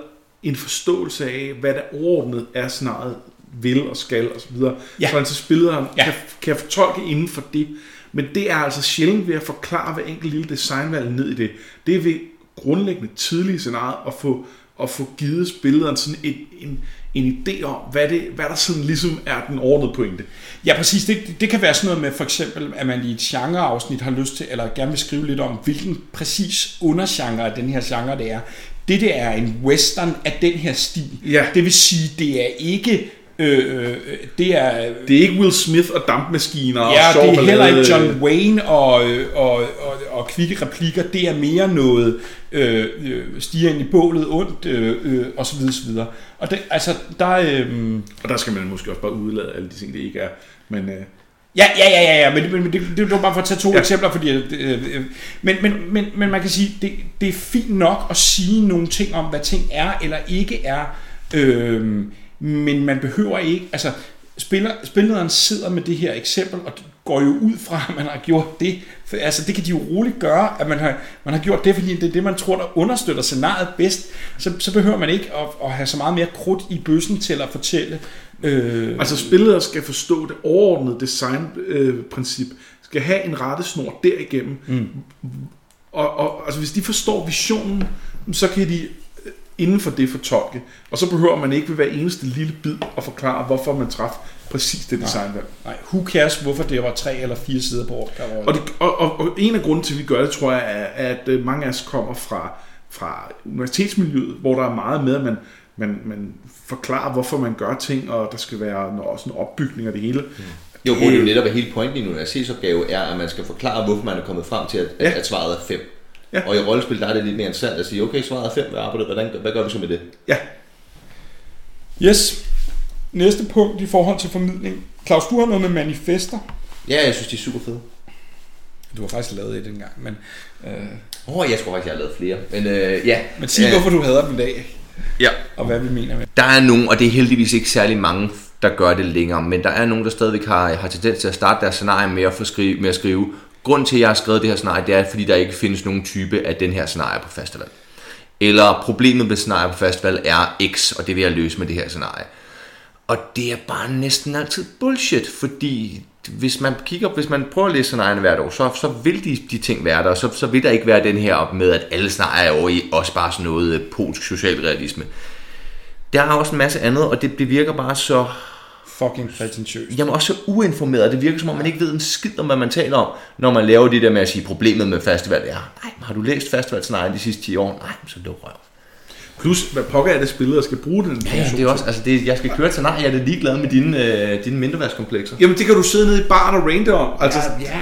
en forståelse af, hvad der overordnet er scenariet. vil og skal og så videre. Ja. Sådan så spilleren Ja. kan, kan fortolke inden for det. Men det er altså sjældent ved at forklare hver enkelt lille designvalg ned i det. Det er ved grundlæggende tidlige scenarier at få, at få givet spilleren sådan en, en, en idé om, hvad, det, hvad der sådan ligesom er den ordnede pointe. Ja, præcis. Det, det kan være sådan noget med for eksempel, at man i et genreafsnit har lyst til, eller gerne vil skrive lidt om, hvilken præcis undergenre af den her genre det er. Det, det er en western af den her stil. Ja. Det vil sige, det er ikke... Øh, øh, det er... Det er ikke Will Smith og dampmaskiner og Ja, sjov det er heller ikke John Wayne og, øh, og, og, og kvikke replikker. Det er mere noget øh, øh, stiger ind i bålet ondt øh, øh, og så videre, så videre. Og det, altså, der... Øh, Og der skal man måske også bare udlade alle de ting, det ikke er. Men øh, Ja, ja, ja, ja, ja, men, men, men det, det var bare for at tage to Ja. ja. eksempler, fordi... øh, øh, men, men, men, men man kan sige, det, det er fint nok at sige nogle ting om, hvad ting er eller ikke er, øh, men man behøver ikke... Altså, spiller, spillederen sidder med det her eksempel og går jo ud fra, at man har gjort det. For, altså, det kan de jo roligt gøre, at man har, man har gjort det, fordi det er det, man tror, der understøtter scenariet bedst. Så, så behøver man ikke at, at have så meget mere krudt i bøssen til at fortælle. Øh, altså spillere skal forstå det overordnede designprincip, øh, skal have en rettesnor derigennem. Mm. Og, og altså, hvis de forstår visionen, så kan de inden for det fortolke. Og så behøver man ikke ved hver eneste lille bid at forklare, hvorfor man træffede præcis det designvalg. Nej, who cares, hvorfor det var tre eller fire sider på opgave. Og, det, og, og, og en af grunden til, at vi gør det, tror jeg, er, at øh, mange af os kommer fra, fra universitetsmiljøet, hvor der er meget med, at man, man, man forklarer, hvorfor man gør ting, og der skal være noget, også en opbygning af det hele. Jo, hvor det jo netop er hele pointen i en universitetsopgave, er, at man skal forklare, hvorfor man er kommet frem til, at, Ja. ja. at svaret er 5. Ja. Og i rollespil, der er det lidt mere interessant at sige, okay, svaret er 5, hvad, arbejder, hvordan, hvad gør vi så med det? Ja, Yes. Næste punkt i forhold til formidling. Claus, du har noget med manifester. Ja, jeg synes, de er super fede. Du har faktisk lavet et engang, men, øh, Åh, oh, jeg tror faktisk, jeg har lavet flere. Men øh, ja. men sig, Øh, hvorfor du hader dem i dag, Ja. og hvad vi mener med Der er nogen, og det er heldigvis ikke særlig mange, der gør det længere, men der er nogen, der stadigvæk har, har tendens til at starte deres scenarie med at, få skrive, med at skrive, grund til, at jeg har skrevet det her scenarie, det er, fordi der ikke findes nogen type af den her scenarie på festival. Eller problemet med scenarie på festival er X, og det vil jeg løse med det her scenarie. Og det er bare næsten altid bullshit, fordi hvis man kigger, hvis man prøver at læse scenarierne hvert år, så, så vil de, de ting være der, og så, så vil der ikke være den her op med, at alle scenarier er over i også bare sådan noget øh, polsk socialrealisme. Der er også en masse andet, og det, det virker bare så, fucking prætentiøst. jamen også så uinformeret. Det virker som om, man ikke ved en skid om, hvad man taler om, når man laver det der med at sige, problemet med festival er, nej, har du læst festivalscenariet de sidste 10 år? Nej, så luk røv. plus hvad pokker er det spillet, der skal bruge den Ja, information det er også, altså det, jeg skal køre et scenarie, jeg er ligeglad med dine, øh, dine mindreværdskomplekser. Jamen det kan du sidde nede i baren og rante om. Altså, ja.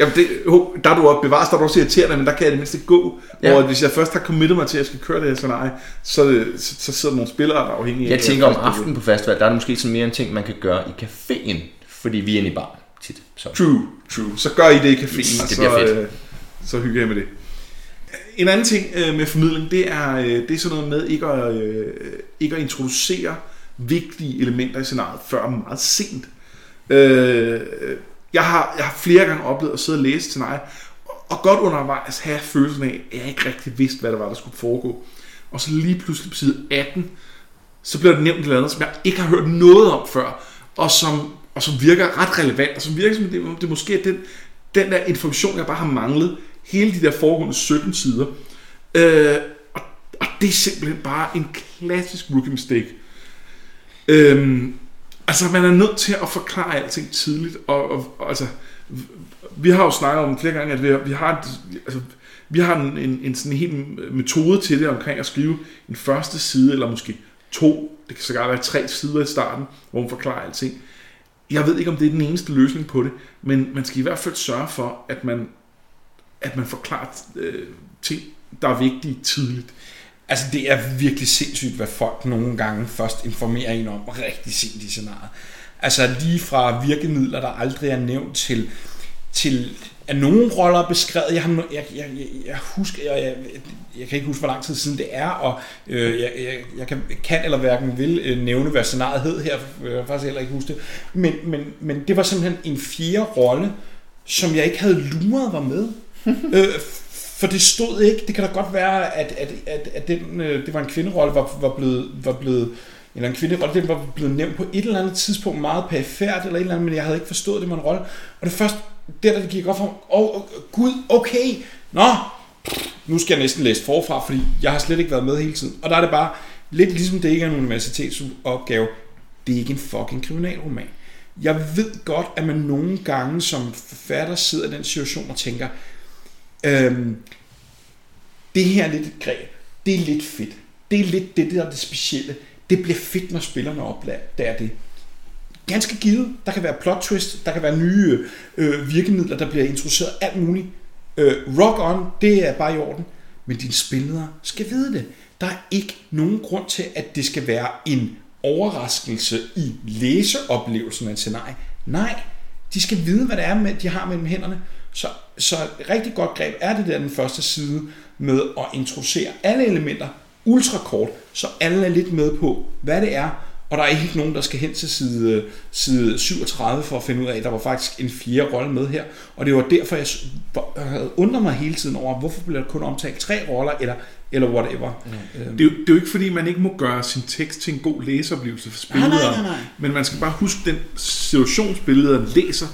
Jamen det, ho, der er du også bevares, der er du også irriterende, men der kan jeg det mindste gå. Ja. Hvor hvis jeg først har committet mig til, at jeg skal køre det her scenarie, så, så, så sidder der nogle spillere, der er afhængige Jeg af, tænker om aftenen på festival, der er det måske sådan mere en ting, man kan gøre i caféen, fordi vi er inde i baren tit. Så. True, true. Så gør I det i caféen, og Det så, fedt. øh, så hygger jeg med det. En anden ting øh, med formidling, det er, øh, det er sådan noget med ikke at, øh, ikke at introducere vigtige elementer i scenariet før meget sent. Øh, jeg, har, jeg har flere gange oplevet at sidde og læse mig og godt undervejs have følelsen af, at jeg ikke rigtig vidste, hvad der var, der skulle foregå. Og så lige pludselig på side 18, så bliver det nævnt et eller andet, som jeg ikke har hørt noget om før, og som, og som virker ret relevant, og som virker som, det, det måske er den, den der information, jeg bare har manglet hele de der foregående 17 sider. Øh, og, og det er simpelthen bare en klassisk rookie mistake. Øhm, altså, man er nødt til at forklare alting tidligt, og, og, og altså, vi har jo snakket om flere gange, at vi har, vi har, et, altså, vi har en, en, en sådan helt metode til det omkring at skrive en første side, eller måske to, det kan sågar være tre sider i starten, hvor man forklarer alting. Jeg ved ikke, om det er den eneste løsning på det, men man skal i hvert fald sørge for, at man, at man forklarer øh, ting, der er vigtige tidligt. Altså, det er virkelig sindssygt, hvad folk nogle gange først informerer en om rigtig sent i scenariet. Altså, lige fra virkemidler, der aldrig er nævnt, til, til at nogle roller er beskrevet. Jeg, har, jeg, jeg, jeg husker, jeg, jeg, jeg kan ikke huske, hvor lang tid siden det er, og øh, jeg, jeg, jeg kan, kan eller hverken vil øh, nævne, hvad scenariet hed her. Jeg kan faktisk heller ikke huske det. Men, men, men det var simpelthen en fjerde rolle, som jeg ikke havde luret var med. (laughs) øh, for det stod ikke. Det kan da godt være, at, at, at, at den, øh, det var en kvinderolle, var, var blevet, var blevet eller en kvinderolle, den var blevet nævnt på et eller andet tidspunkt meget perifært, eller et eller andet, men jeg havde ikke forstået, at det var en rolle. Og det først, der, der det gik op for mig, åh, oh, gud, okay, nå, nu skal jeg næsten læse forfra, fordi jeg har slet ikke været med hele tiden. Og der er det bare, lidt ligesom det ikke er en universitetsopgave, det er ikke en fucking kriminalroman. Jeg ved godt, at man nogle gange som forfatter sidder i den situation og tænker, øhm, det her er lidt et greb, det er lidt fedt. Det er lidt det, der er det specielle. Det bliver fedt, når spillerne opdager det. Ganske givet. Der kan være plot twist, der kan være nye øh, virkemidler, der bliver introduceret, alt muligt. Øh, rock on, det er bare i orden. Men dine spillere skal vide det. Der er ikke nogen grund til, at det skal være en overraskelse i læseoplevelsen af et scenarie. Nej, de skal vide, hvad det er, med, de har mellem hænderne. Så, så et rigtig godt greb er det der den første side med at introducere alle elementer ultra kort, så alle er lidt med på, hvad det er, og der er ikke nogen, der skal hen til side, side 37 for at finde ud af, at der var faktisk en fjerde rolle med her. Og det var derfor, jeg havde undret mig hele tiden over, hvorfor bliver der kun omtalt tre roller, eller, eller whatever. Mm. Det, er jo, det er jo ikke fordi, man ikke må gøre sin tekst til en god læseoplevelse for spillere. Nej, nej, nej, nej. Men man skal bare huske, den situationsbilleder læser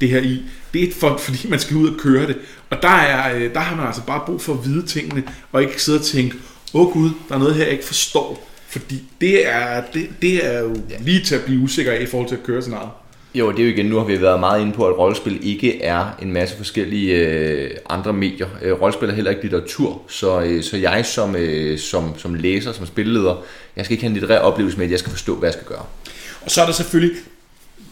det her i, det er for, fordi man skal ud og køre det. Og der, er, øh, der har man altså bare brug for at vide tingene, og ikke sidde og tænke, åh oh gud, der er noget her, jeg ikke forstår. Fordi det er, det, det er jo lige til at blive usikker af i forhold til at køre noget. Jo, det er jo igen, nu har vi været meget inde på, at rollespil ikke er en masse forskellige øh, andre medier. Øh, rollespil er heller ikke litteratur, så, øh, så jeg som, øh, som, som læser, som spilleder, jeg skal ikke have en litterær oplevelse med, at jeg skal forstå, hvad jeg skal gøre. Og så er der selvfølgelig,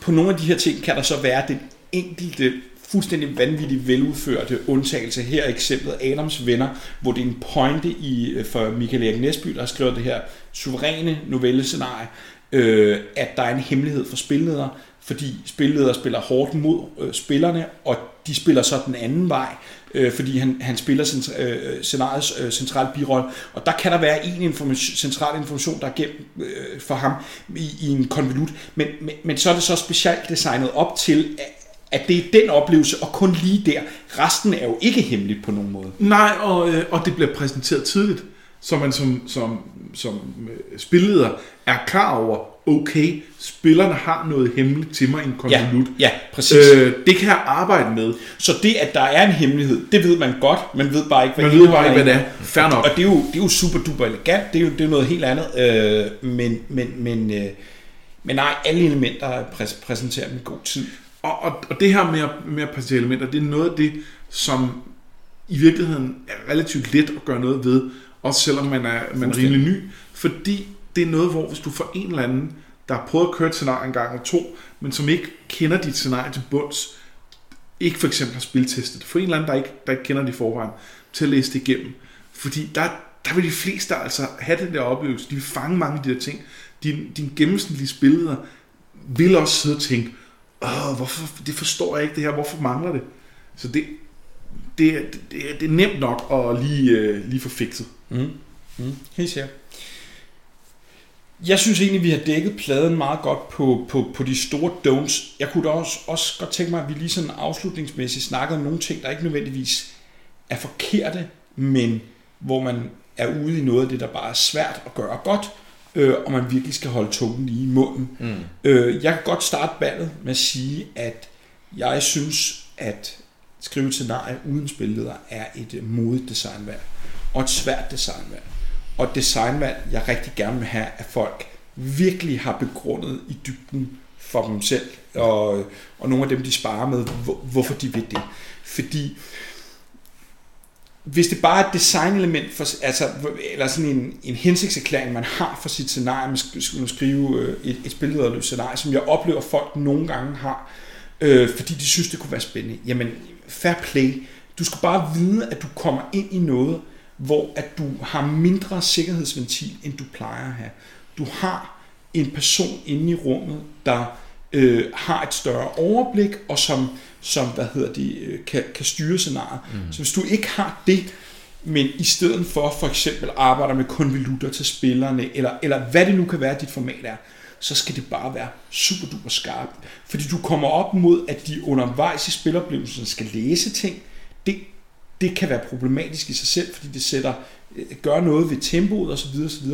på nogle af de her ting, kan der så være det enkelte fuldstændig vanvittigt veludførte undtagelse. Her er eksemplet Adams Venner, hvor det er en pointe i, øh, for Michael Erik Nesby, der har skrevet det her suveræne novellescenarie, øh, at der er en hemmelighed for spilledere, fordi spilledere spiller hårdt mod øh, spillerne, og de spiller så den anden vej, øh, fordi han, han spiller centra, øh, scenariets øh, centrale birolle. Og der kan der være en information, central information, der er gemt øh, for ham i, i en konvolut. Men, men, men så er det så specielt designet op til, at det er den oplevelse, og kun lige der. Resten er jo ikke hemmeligt på nogen måde. Nej, og, øh, og det bliver præsenteret tidligt, så man som, som, som øh, spilleder er klar over, okay, spillerne har noget hemmeligt til mig i en konvolut. Ja, ja præcis. Øh, det kan jeg arbejde med. Så det, at der er en hemmelighed, det ved man godt, man ved bare ikke, hvad, man ved bare ikke, hvad det er. Fair nok. Og det er jo, det er jo super duper elegant, det er jo, det er noget helt andet, øh, men, men, men, øh, men nej, alle elementer er præsenteret med god tid. Og, og, og det her med at, med at præsentere elementer, det er noget af det, som i virkeligheden er relativt let at gøre noget ved, også selvom man er, man er rimelig ny, fordi det er noget, hvor hvis du får en eller anden, der har prøvet at køre et scenarie en gang eller to, men som ikke kender dit scenarie til bunds, ikke for eksempel har spiltestet, for en eller anden, der ikke, der ikke kender det i forvejen, til at læse det igennem. Fordi der, der vil de fleste altså have den der oplevelse, de vil fange mange af de der ting. Din, din gennemsnitlige spilleder vil også sidde og tænke, Åh, hvorfor, det forstår jeg ikke det her, hvorfor mangler det? Så det, det, det, det er nemt nok at lige, øh, lige få fikset. Mm. Mm. Helt sikkert. Jeg synes egentlig, vi har dækket pladen meget godt på, på, på de store don'ts. Jeg kunne da også, også godt tænke mig, at vi lige sådan afslutningsmæssigt snakkede om nogle ting, der ikke nødvendigvis er forkerte, men hvor man er ude i noget af det, der bare er svært at gøre godt, øh, og man virkelig skal holde tungen lige i munden. Mm. Øh, jeg kan godt starte ballet med at sige, at jeg synes, at skrive scenarie uden spilleder er et modigt designvalg, og et svært designvalg. Og et designvalg, jeg rigtig gerne vil have, at folk virkelig har begrundet i dybden for dem selv, og, og nogle af dem, de sparer med, hvor, hvorfor de vil det. Fordi hvis det bare er et designelement, for, altså, eller sådan en, en hensigtserklæring, man har for sit scenarie, man skal skrive øh, et, et spillederløst scenarie, som jeg oplever, folk nogle gange har, øh, fordi de synes, det kunne være spændende. Jamen, fair play. Du skal bare vide, at du kommer ind i noget, hvor at du har mindre sikkerhedsventil, end du plejer at have. Du har en person inde i rummet, der øh, har et større overblik, og som som hvad hedder de, øh, kan, kan styre scenariet. Mm. Så hvis du ikke har det, men i stedet for for eksempel arbejder med konvolutter til spillerne, eller, eller hvad det nu kan være, dit format er, så skal det bare være super duper skarpt. Fordi du kommer op mod, at de undervejs i spiloplevelsen skal læse ting. Det, det kan være problematisk i sig selv, fordi det sætter, øh, gør noget ved tempoet osv. osv.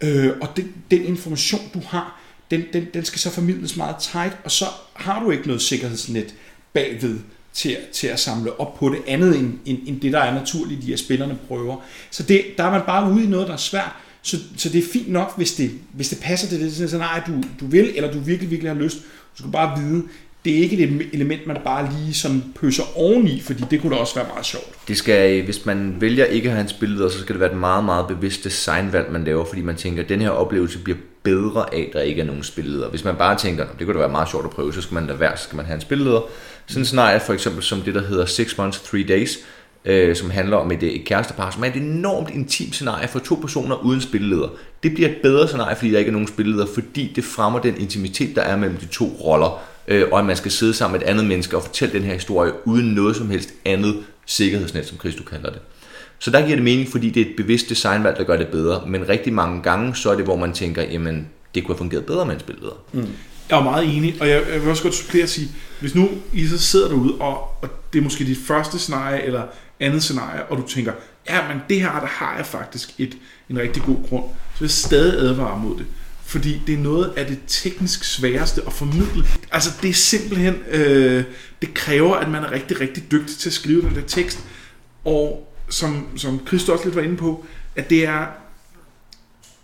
Øh, og den, den information, du har, den, den, den skal så formidles meget tight, og så har du ikke noget sikkerhedsnet bagved til, til at samle op på det, andet end, end, end det, der er naturligt i, at spillerne prøver. Så det, der er man bare ude i noget, der er svært. Så, så det er fint nok, hvis det, hvis det passer til det scenarie, du, du vil, eller du virkelig, virkelig har lyst. Du skal bare vide, det er ikke et element, man bare lige sådan pøser oveni, fordi det kunne da også være meget sjovt. Det skal, øh, hvis man vælger ikke at have en spilleder, så skal det være et meget, meget bevidst designvalg, man laver, fordi man tænker, at den her oplevelse bliver bedre af, at der ikke er nogen spilleder. Hvis man bare tænker, det kunne da være meget sjovt at prøve, så skal man lade være, så skal man have en spilleder. Sådan en scenarie for eksempel som det, der hedder 6 Months, 3 Days, øh, som handler om et, øh, et kærestepar, som er et enormt intimt scenarie for to personer uden spilleder. Det bliver et bedre scenarie, fordi der ikke er nogen spilleder, fordi det fremmer den intimitet, der er mellem de to roller, øh, og at man skal sidde sammen med et andet menneske og fortælle den her historie uden noget som helst andet sikkerhedsnet, som Christo kalder det. Så der giver det mening, fordi det er et bevidst designvalg, der gør det bedre. Men rigtig mange gange, så er det, hvor man tænker, jamen, det kunne have fungeret bedre med en spilleder. Mm. Jeg er meget enig, og jeg, jeg vil også godt supplere at sige, hvis nu I så sidder derude, og, og det er måske dit første scenarie, eller andet scenarie, og du tænker, ja, men det her, der har jeg faktisk et, en rigtig god grund, så vil jeg stadig advare mod det. Fordi det er noget af det teknisk sværeste at formidle. Altså det er simpelthen, øh, det kræver, at man er rigtig, rigtig dygtig til at skrive den der tekst. Og som, som Christo også lidt var inde på, at det er,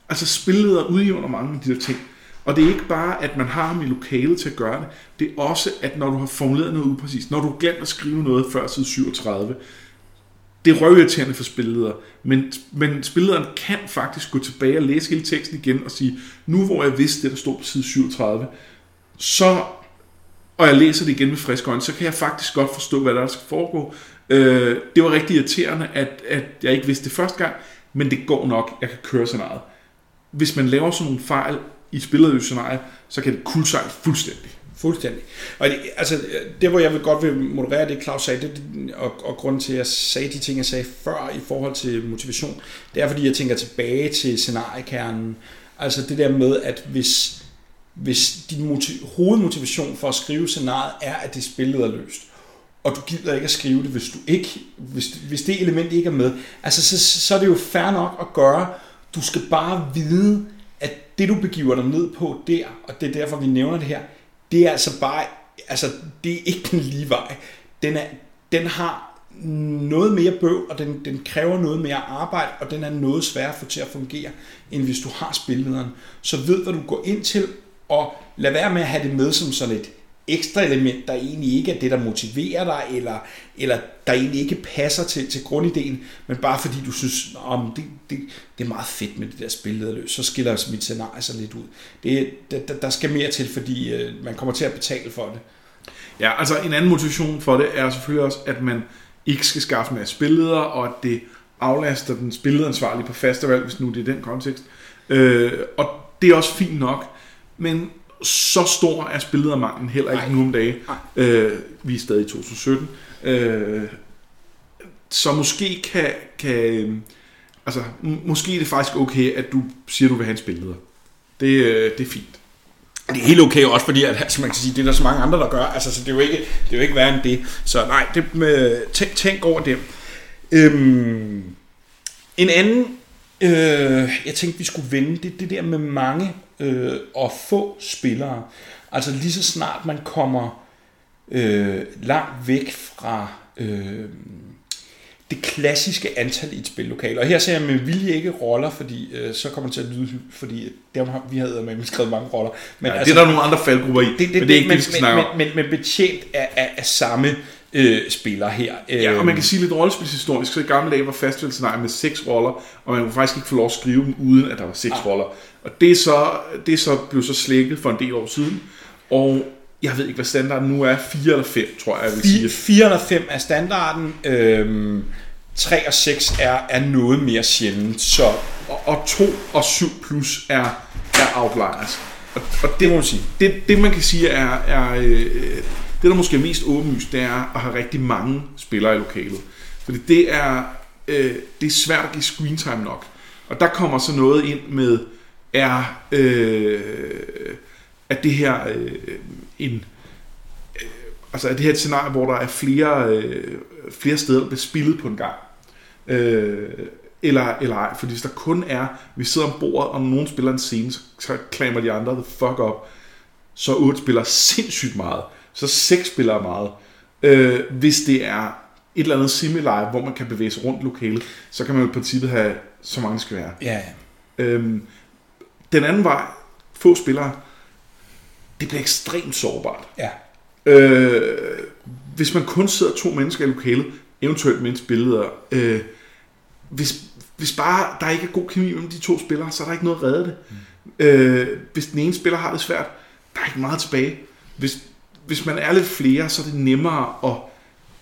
altså spilleder udgiver mange af de der ting. Og det er ikke bare, at man har ham i lokalet til at gøre det. Det er også, at når du har formuleret noget upræcist, når du har glemt at skrive noget før side 37, det er røvirriterende for spilleder, men, men spillederen kan faktisk gå tilbage og læse hele teksten igen og sige, nu hvor jeg vidste det, der stod på side 37, så, og jeg læser det igen med frisk øjne, så kan jeg faktisk godt forstå, hvad der skal foregå. Øh, det var rigtig irriterende, at, at jeg ikke vidste det første gang, men det går nok, jeg kan køre scenariet. Hvis man laver sådan nogle fejl i spillet scenarie, så kan det kuldsejle fuldstændig. Fuldstændig. Og det, altså, det, hvor jeg vil godt vil moderere det, Claus sagde, det, og, og grunden til, at jeg sagde de ting, jeg sagde før i forhold til motivation, det er, fordi jeg tænker tilbage til scenariekernen. Altså det der med, at hvis, hvis din motiv, hovedmotivation for at skrive scenariet er, at det spillet er løst, og du gider ikke at skrive det, hvis, du ikke, hvis, hvis det element ikke er med, altså så, så er det jo fair nok at gøre. Du skal bare vide, at det du begiver dig ned på der, og det er derfor, vi nævner det her, det er altså bare, altså det er ikke den lige vej. Den, er, den har noget mere bøv, og den, den kræver noget mere arbejde, og den er noget sværere at få til at fungere, end hvis du har spillederen. Så ved, hvad du går ind til, og lad være med at have det med som sådan et ekstra element, der egentlig ikke er det, der motiverer dig, eller, eller der egentlig ikke passer til, til grundideen, men bare fordi du synes, om det, det, det er meget fedt med det der spillederløs, så skiller mit scenarie sig lidt ud. Det, der, der skal mere til, fordi øh, man kommer til at betale for det. Ja, altså en anden motivation for det er selvfølgelig også, at man ikke skal skaffe med spilleder, og at det aflaster den spilleransvarlige på festival, hvis nu det er den kontekst. Øh, og det er også fint nok, men så stor er spilledermanglen heller ikke Ej. nu om dagen. Øh, vi er stadig i 2017. Øh, så måske kan, kan altså, måske er det faktisk okay, at du siger, at du vil have en spilleder. Det, øh, det er fint. Det er helt okay også, fordi at, altså man kan sige, det er der så mange andre, der gør. Altså, så det er jo ikke, det er jo ikke værre end det. Så nej, det med, tænk, tænk over det. Øhm, en anden, øh, jeg tænkte, vi skulle vende, det det der med mange øh, og få spillere. Altså lige så snart man kommer øh, langt væk fra øh, det klassiske antal i et spillokale. Og her ser jeg med vilje ikke roller, fordi øh, så kommer det til at lyde, fordi dem har, vi havde med skrevet mange roller. Men ja, altså, det er der nogle andre faldgrupper i, det, det, men det er ikke men, det, vi skal snakke om. Men, men, men betjent af, af, af samme øh, spiller her. Ja, og man kan sige lidt rollespilshistorisk, så i gamle dage var festivalscenariet med seks roller, og man kunne faktisk ikke få lov at skrive dem, uden at der var seks ah. roller. Og det er, så, det er så blev så slækket for en del år siden, og jeg ved ikke, hvad standarden nu er. 4 eller 5, tror jeg, jeg vil sige. 4 eller 5 er standarden. Øhm, 3 og 6 er, er noget mere sjældent. Så, og, og 2 og 7 plus er, er outliers. Og, og det, det må man sige. Det, det man kan sige er, er øh, det der måske er mest åbenlyst, det er at have rigtig mange spillere i lokalet. Fordi det er, øh, det er svært at give screen time nok. Og der kommer så noget ind med, er, øh, at det her øh, en, øh, altså er det her et scenarie, hvor der er flere, øh, flere steder, der bliver spillet på en gang. Øh, eller, eller ej. Fordi hvis der kun er, vi sidder om bordet, og nogen spiller en scene, så, så klammer de andre the fuck op. Så otte spiller sindssygt meget. Så seks spiller meget. Øh, hvis det er et eller andet similar, hvor man kan bevæge sig rundt lokalet, så kan man i princippet have så mange skal være. Ja, Øhm, den anden vej, få spillere, det bliver ekstremt sårbart. ja. Øh, hvis man kun sidder to mennesker i lokalet, eventuelt med billeder, øh, hvis, hvis bare der ikke er god kemi mellem de to spillere, så er der ikke noget at redde det. Mm. Øh, hvis den ene spiller har det svært, der er ikke meget tilbage. Hvis, hvis man er lidt flere, så er det nemmere at,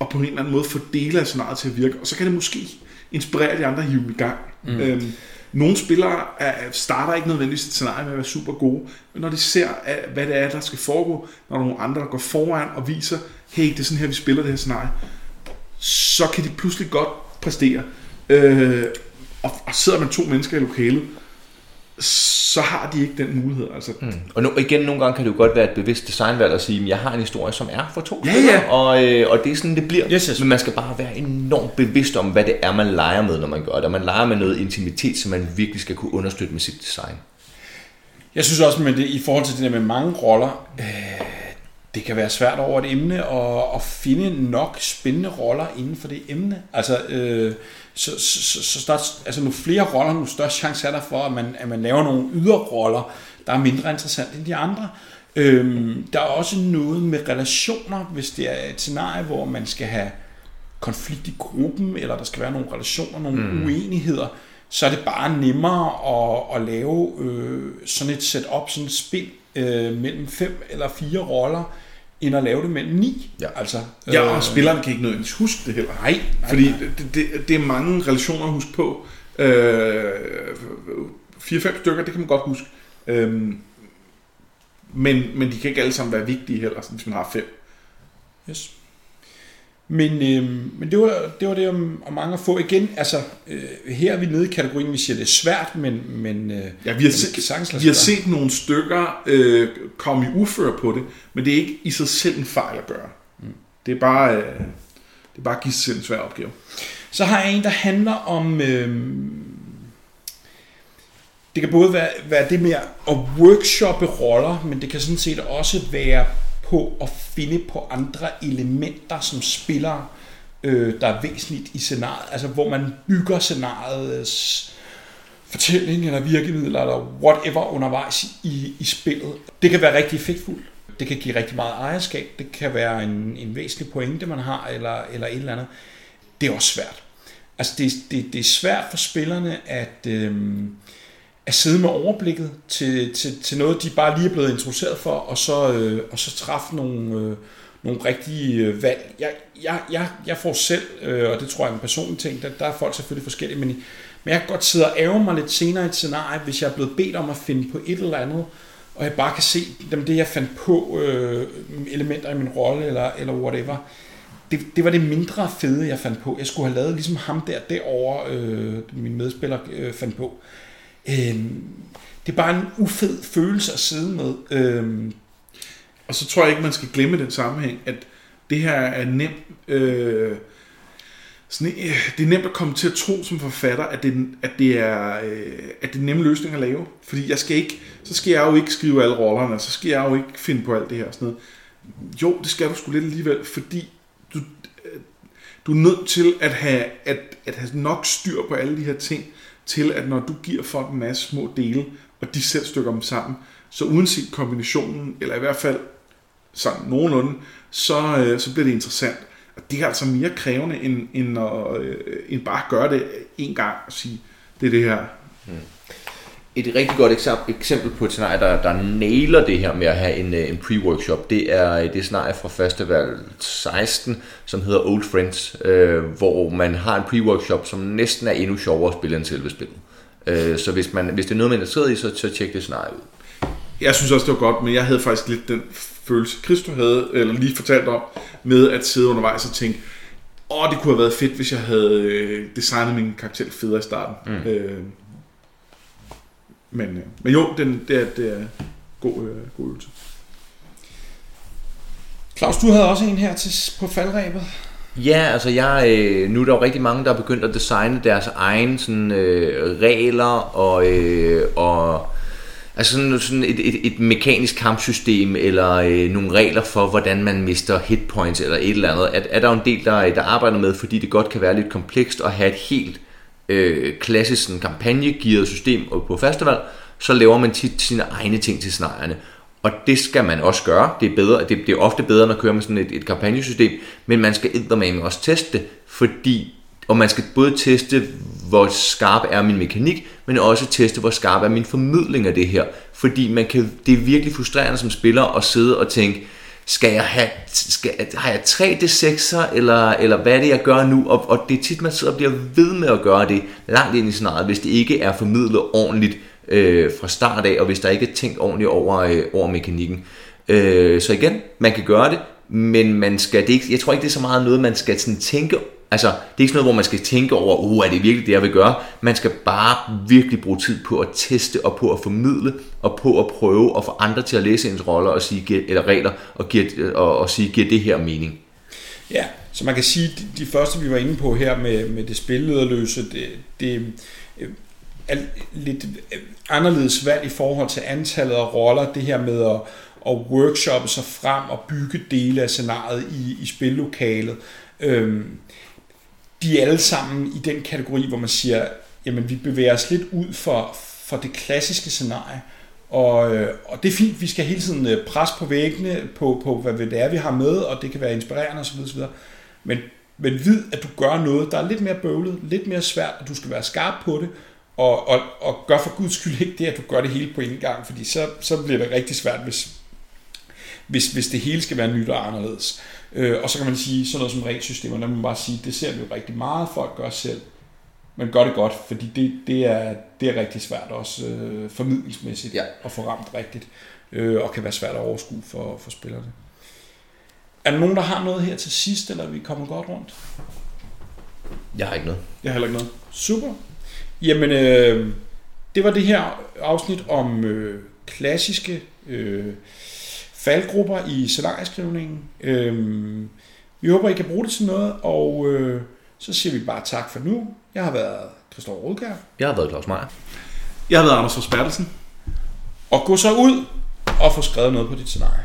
at på en eller anden måde få dele af scenariet til at virke, og så kan det måske inspirere de andre at hive dem i gang. Mm. Øhm, nogle spillere er, starter ikke nødvendigvis et scenarie med at være super gode, men når de ser, hvad det er, der skal foregå, når der er nogle andre, der går foran og viser, hey, det er sådan her, vi spiller det her scenarie, så kan de pludselig godt præstere. Øh, og, og sidder man to mennesker i lokalet, så har de ikke den mulighed. Altså, mm. Og nu, igen, nogle gange kan det jo godt være et bevidst designvalg at sige, at jeg har en historie, som er for to Ja, spillere, ja. Og, øh, og det er sådan, det bliver. Yes, yes. Men man skal bare være enormt bevidst om, hvad det er, man leger med, når man gør det. Og man leger med noget intimitet, som man virkelig skal kunne understøtte med sit design. Jeg synes også, med det, i forhold til det der med mange roller, øh, det kan være svært over et emne at, at finde nok spændende roller inden for det emne. Altså, øh, så, så, så, der, er- altså, nu flere roller, nu større chance er der for, at man, at man laver nogle yderroller, der er mindre interessante end de andre. Øhm, der er også noget med relationer, hvis det er et scenarie, hvor man skal have konflikt i gruppen, eller der skal være nogle relationer, nogle mm. uenigheder, så er det bare nemmere at, at lave øh, sådan et setup, sådan et spil øh, mellem fem eller fire roller, end at lave det mellem ni. Ja. Altså, ja, og spillerne kan ikke nødvendigvis huske det heller. Nej, nej, Fordi nej. det, det, det er mange relationer at huske på. Øh, 4-5 stykker, det kan man godt huske. Øhm, men, men de kan ikke alle sammen være vigtige heller, hvis man har fem. Yes. Men, øh, men det var det, var det om, om mange at få igen. Altså, øh, her er vi nede i kategorien, vi siger, det er svært, men, men øh, Ja, vi har, men det se, kan sagtens lade vi har set nogle stykker øh, komme i uføre på det, men det er ikke i sig selv en fejl at gøre. Mm. Det er bare, øh, det er bare at give sig selv en svær opgave. Så har jeg en, der handler om... Øh, det kan både være, være det med at workshoppe roller, men det kan sådan set også være på at finde på andre elementer som spillere, øh, der er væsentligt i scenariet. Altså hvor man bygger scenariets fortælling eller virkemidler eller whatever undervejs i, i spillet. Det kan være rigtig effektfuldt. Det kan give rigtig meget ejerskab. Det kan være en, en væsentlig pointe, man har, eller, eller et eller andet. Det er også svært. Altså det, det, det er svært for spillerne at, Øh, at sidde med overblikket til, til, til noget, de bare lige er blevet introduceret for, og så, øh, og så træffe nogle, øh, nogle rigtige øh, valg. Jeg, jeg, jeg, jeg får selv, øh, og det tror jeg er en personlig ting, der, der er folk selvfølgelig forskellige, men, men jeg kan godt sidde og ærge mig lidt senere i et scenarie, hvis jeg er blevet bedt om at finde på et eller andet, og jeg bare kan se, dem det jeg fandt på, øh, elementer i min rolle, eller, eller whatever, det, det var det mindre fede, jeg fandt på. Jeg skulle have lavet ligesom ham der derovre, øh, min medspiller øh, fandt på. Øh, Øh, det er bare en ufed følelse at sidde med. Øh, Og så tror jeg ikke, man skal glemme den sammenhæng, at det her er nemt... Øh, sådan, øh, det er nemt at komme til at tro som forfatter, at det, at det er øh, at det er nemme løsninger at lave. Fordi jeg skal ikke, så skal jeg jo ikke skrive alle rollerne, så skal jeg jo ikke finde på alt det her og sådan noget. Jo, det skal du sgu lidt alligevel, fordi du, øh, du er nødt til at have, at, at have nok styr på alle de her ting, til at når du giver folk en masse små dele, og de selv stykker dem sammen, så uanset kombinationen, eller i hvert fald sådan nogenlunde, så, øh, så bliver det interessant. Og det er altså mere krævende, end, end, at, øh, end bare at gøre det en gang og sige, det er det her. Mm. Et rigtig godt eksem- eksempel på et scenarie, der, der nailer det her med at have en, øh, en pre-workshop, det er øh, det scenarie fra Festival 16, som hedder Old Friends, øh, hvor man har en pre-workshop, som næsten er endnu sjovere at spille end selve spillet. Øh, så hvis, man, hvis det er noget, man er interesseret i, så, så tjek det scenarie ud. Jeg synes også, det var godt, men jeg havde faktisk lidt den følelse, Christo havde, eller lige fortalt om, med at sidde undervejs og tænke, åh, det kunne have været fedt, hvis jeg havde øh, designet min karakter federe i starten. Mm. Øh, men, øh, men jo, den, det, er, det er god, øh, god øvelse. Claus, du havde også en her til, på faldrebet. Ja, altså jeg, øh, nu er der jo rigtig mange, der er begyndt at designe deres egne sådan, øh, regler og, øh, og altså sådan, sådan et, et, et mekanisk kampsystem eller øh, nogle regler for, hvordan man mister hitpoints eller et eller andet. Er, er der jo en del, der, der arbejder med, fordi det godt kan være lidt komplekst at have et helt øh, Øh, klassisk sådan, kampagnegearet system på festival, så laver man tit sine egne ting til scenarierne. Og det skal man også gøre. Det er, bedre, det, det er ofte bedre, når man kører med sådan et, et kampagnesystem, men man skal eddermame også teste det, fordi, og man skal både teste, hvor skarp er min mekanik, men også teste, hvor skarp er min formidling af det her. Fordi man kan, det er virkelig frustrerende som spiller at sidde og tænke, skal jeg have, skal, har jeg 3 d 6'er, eller, eller hvad er det, jeg gør nu? Og, og det er tit, man sidder og bliver ved med at gøre det langt ind i scenariet, hvis det ikke er formidlet ordentligt øh, fra start af, og hvis der ikke er tænkt ordentligt over, øh, over mekanikken. Øh, så igen, man kan gøre det, men man skal, det ikke, jeg tror ikke, det er så meget noget, man skal sådan tænke Altså, det er ikke sådan noget, hvor man skal tænke over, uh, er det virkelig det, jeg vil gøre? Man skal bare virkelig bruge tid på at teste og på at formidle og på at prøve at få andre til at læse ens roller og sige, eller regler og, give, og, og sige, giver det her mening? Ja, så man kan sige, de, de første, vi var inde på her med, med det spillederløse, det, det øh, er lidt øh, anderledes valg i forhold til antallet af roller, det her med at, at workshoppe sig frem og bygge dele af scenariet i, i spillokalet. Øhm, de er alle sammen i den kategori, hvor man siger, jamen vi bevæger os lidt ud for, for det klassiske scenarie, og, øh, og det er fint, vi skal hele tiden øh, presse på væggene på, på, hvad det er, vi har med, og det kan være inspirerende osv. osv. Men, men vid, at du gør noget, der er lidt mere bøvlet, lidt mere svært, og du skal være skarp på det, og, og, og gør for guds skyld ikke det, at du gør det hele på en gang, fordi så, så bliver det rigtig svært, hvis, hvis, hvis det hele skal være nyt og anderledes. Øh, og så kan man sige, sådan noget som regelsystemer, der må man bare sige, det ser vi jo rigtig meget folk gør selv, men gør det godt, fordi det, det, er, det er rigtig svært også øh, formidlingsmæssigt ja. at få ramt rigtigt, øh, og kan være svært at overskue for, for spillerne. Er der nogen, der har noget her til sidst, eller er vi kommet godt rundt? Jeg har ikke noget. Jeg har heller ikke noget. Super. Jamen, øh, det var det her afsnit om øh, klassiske øh, faldgrupper i scenarieskrivningen. Øh, vi håber, I kan bruge det til noget, og øh, så siger vi bare tak for nu. Jeg har været Christoffer Rodkær. Jeg har været Claus Meier. Jeg har været Anders Forsbertelsen. Og gå så ud og få skrevet noget på dit scenarie.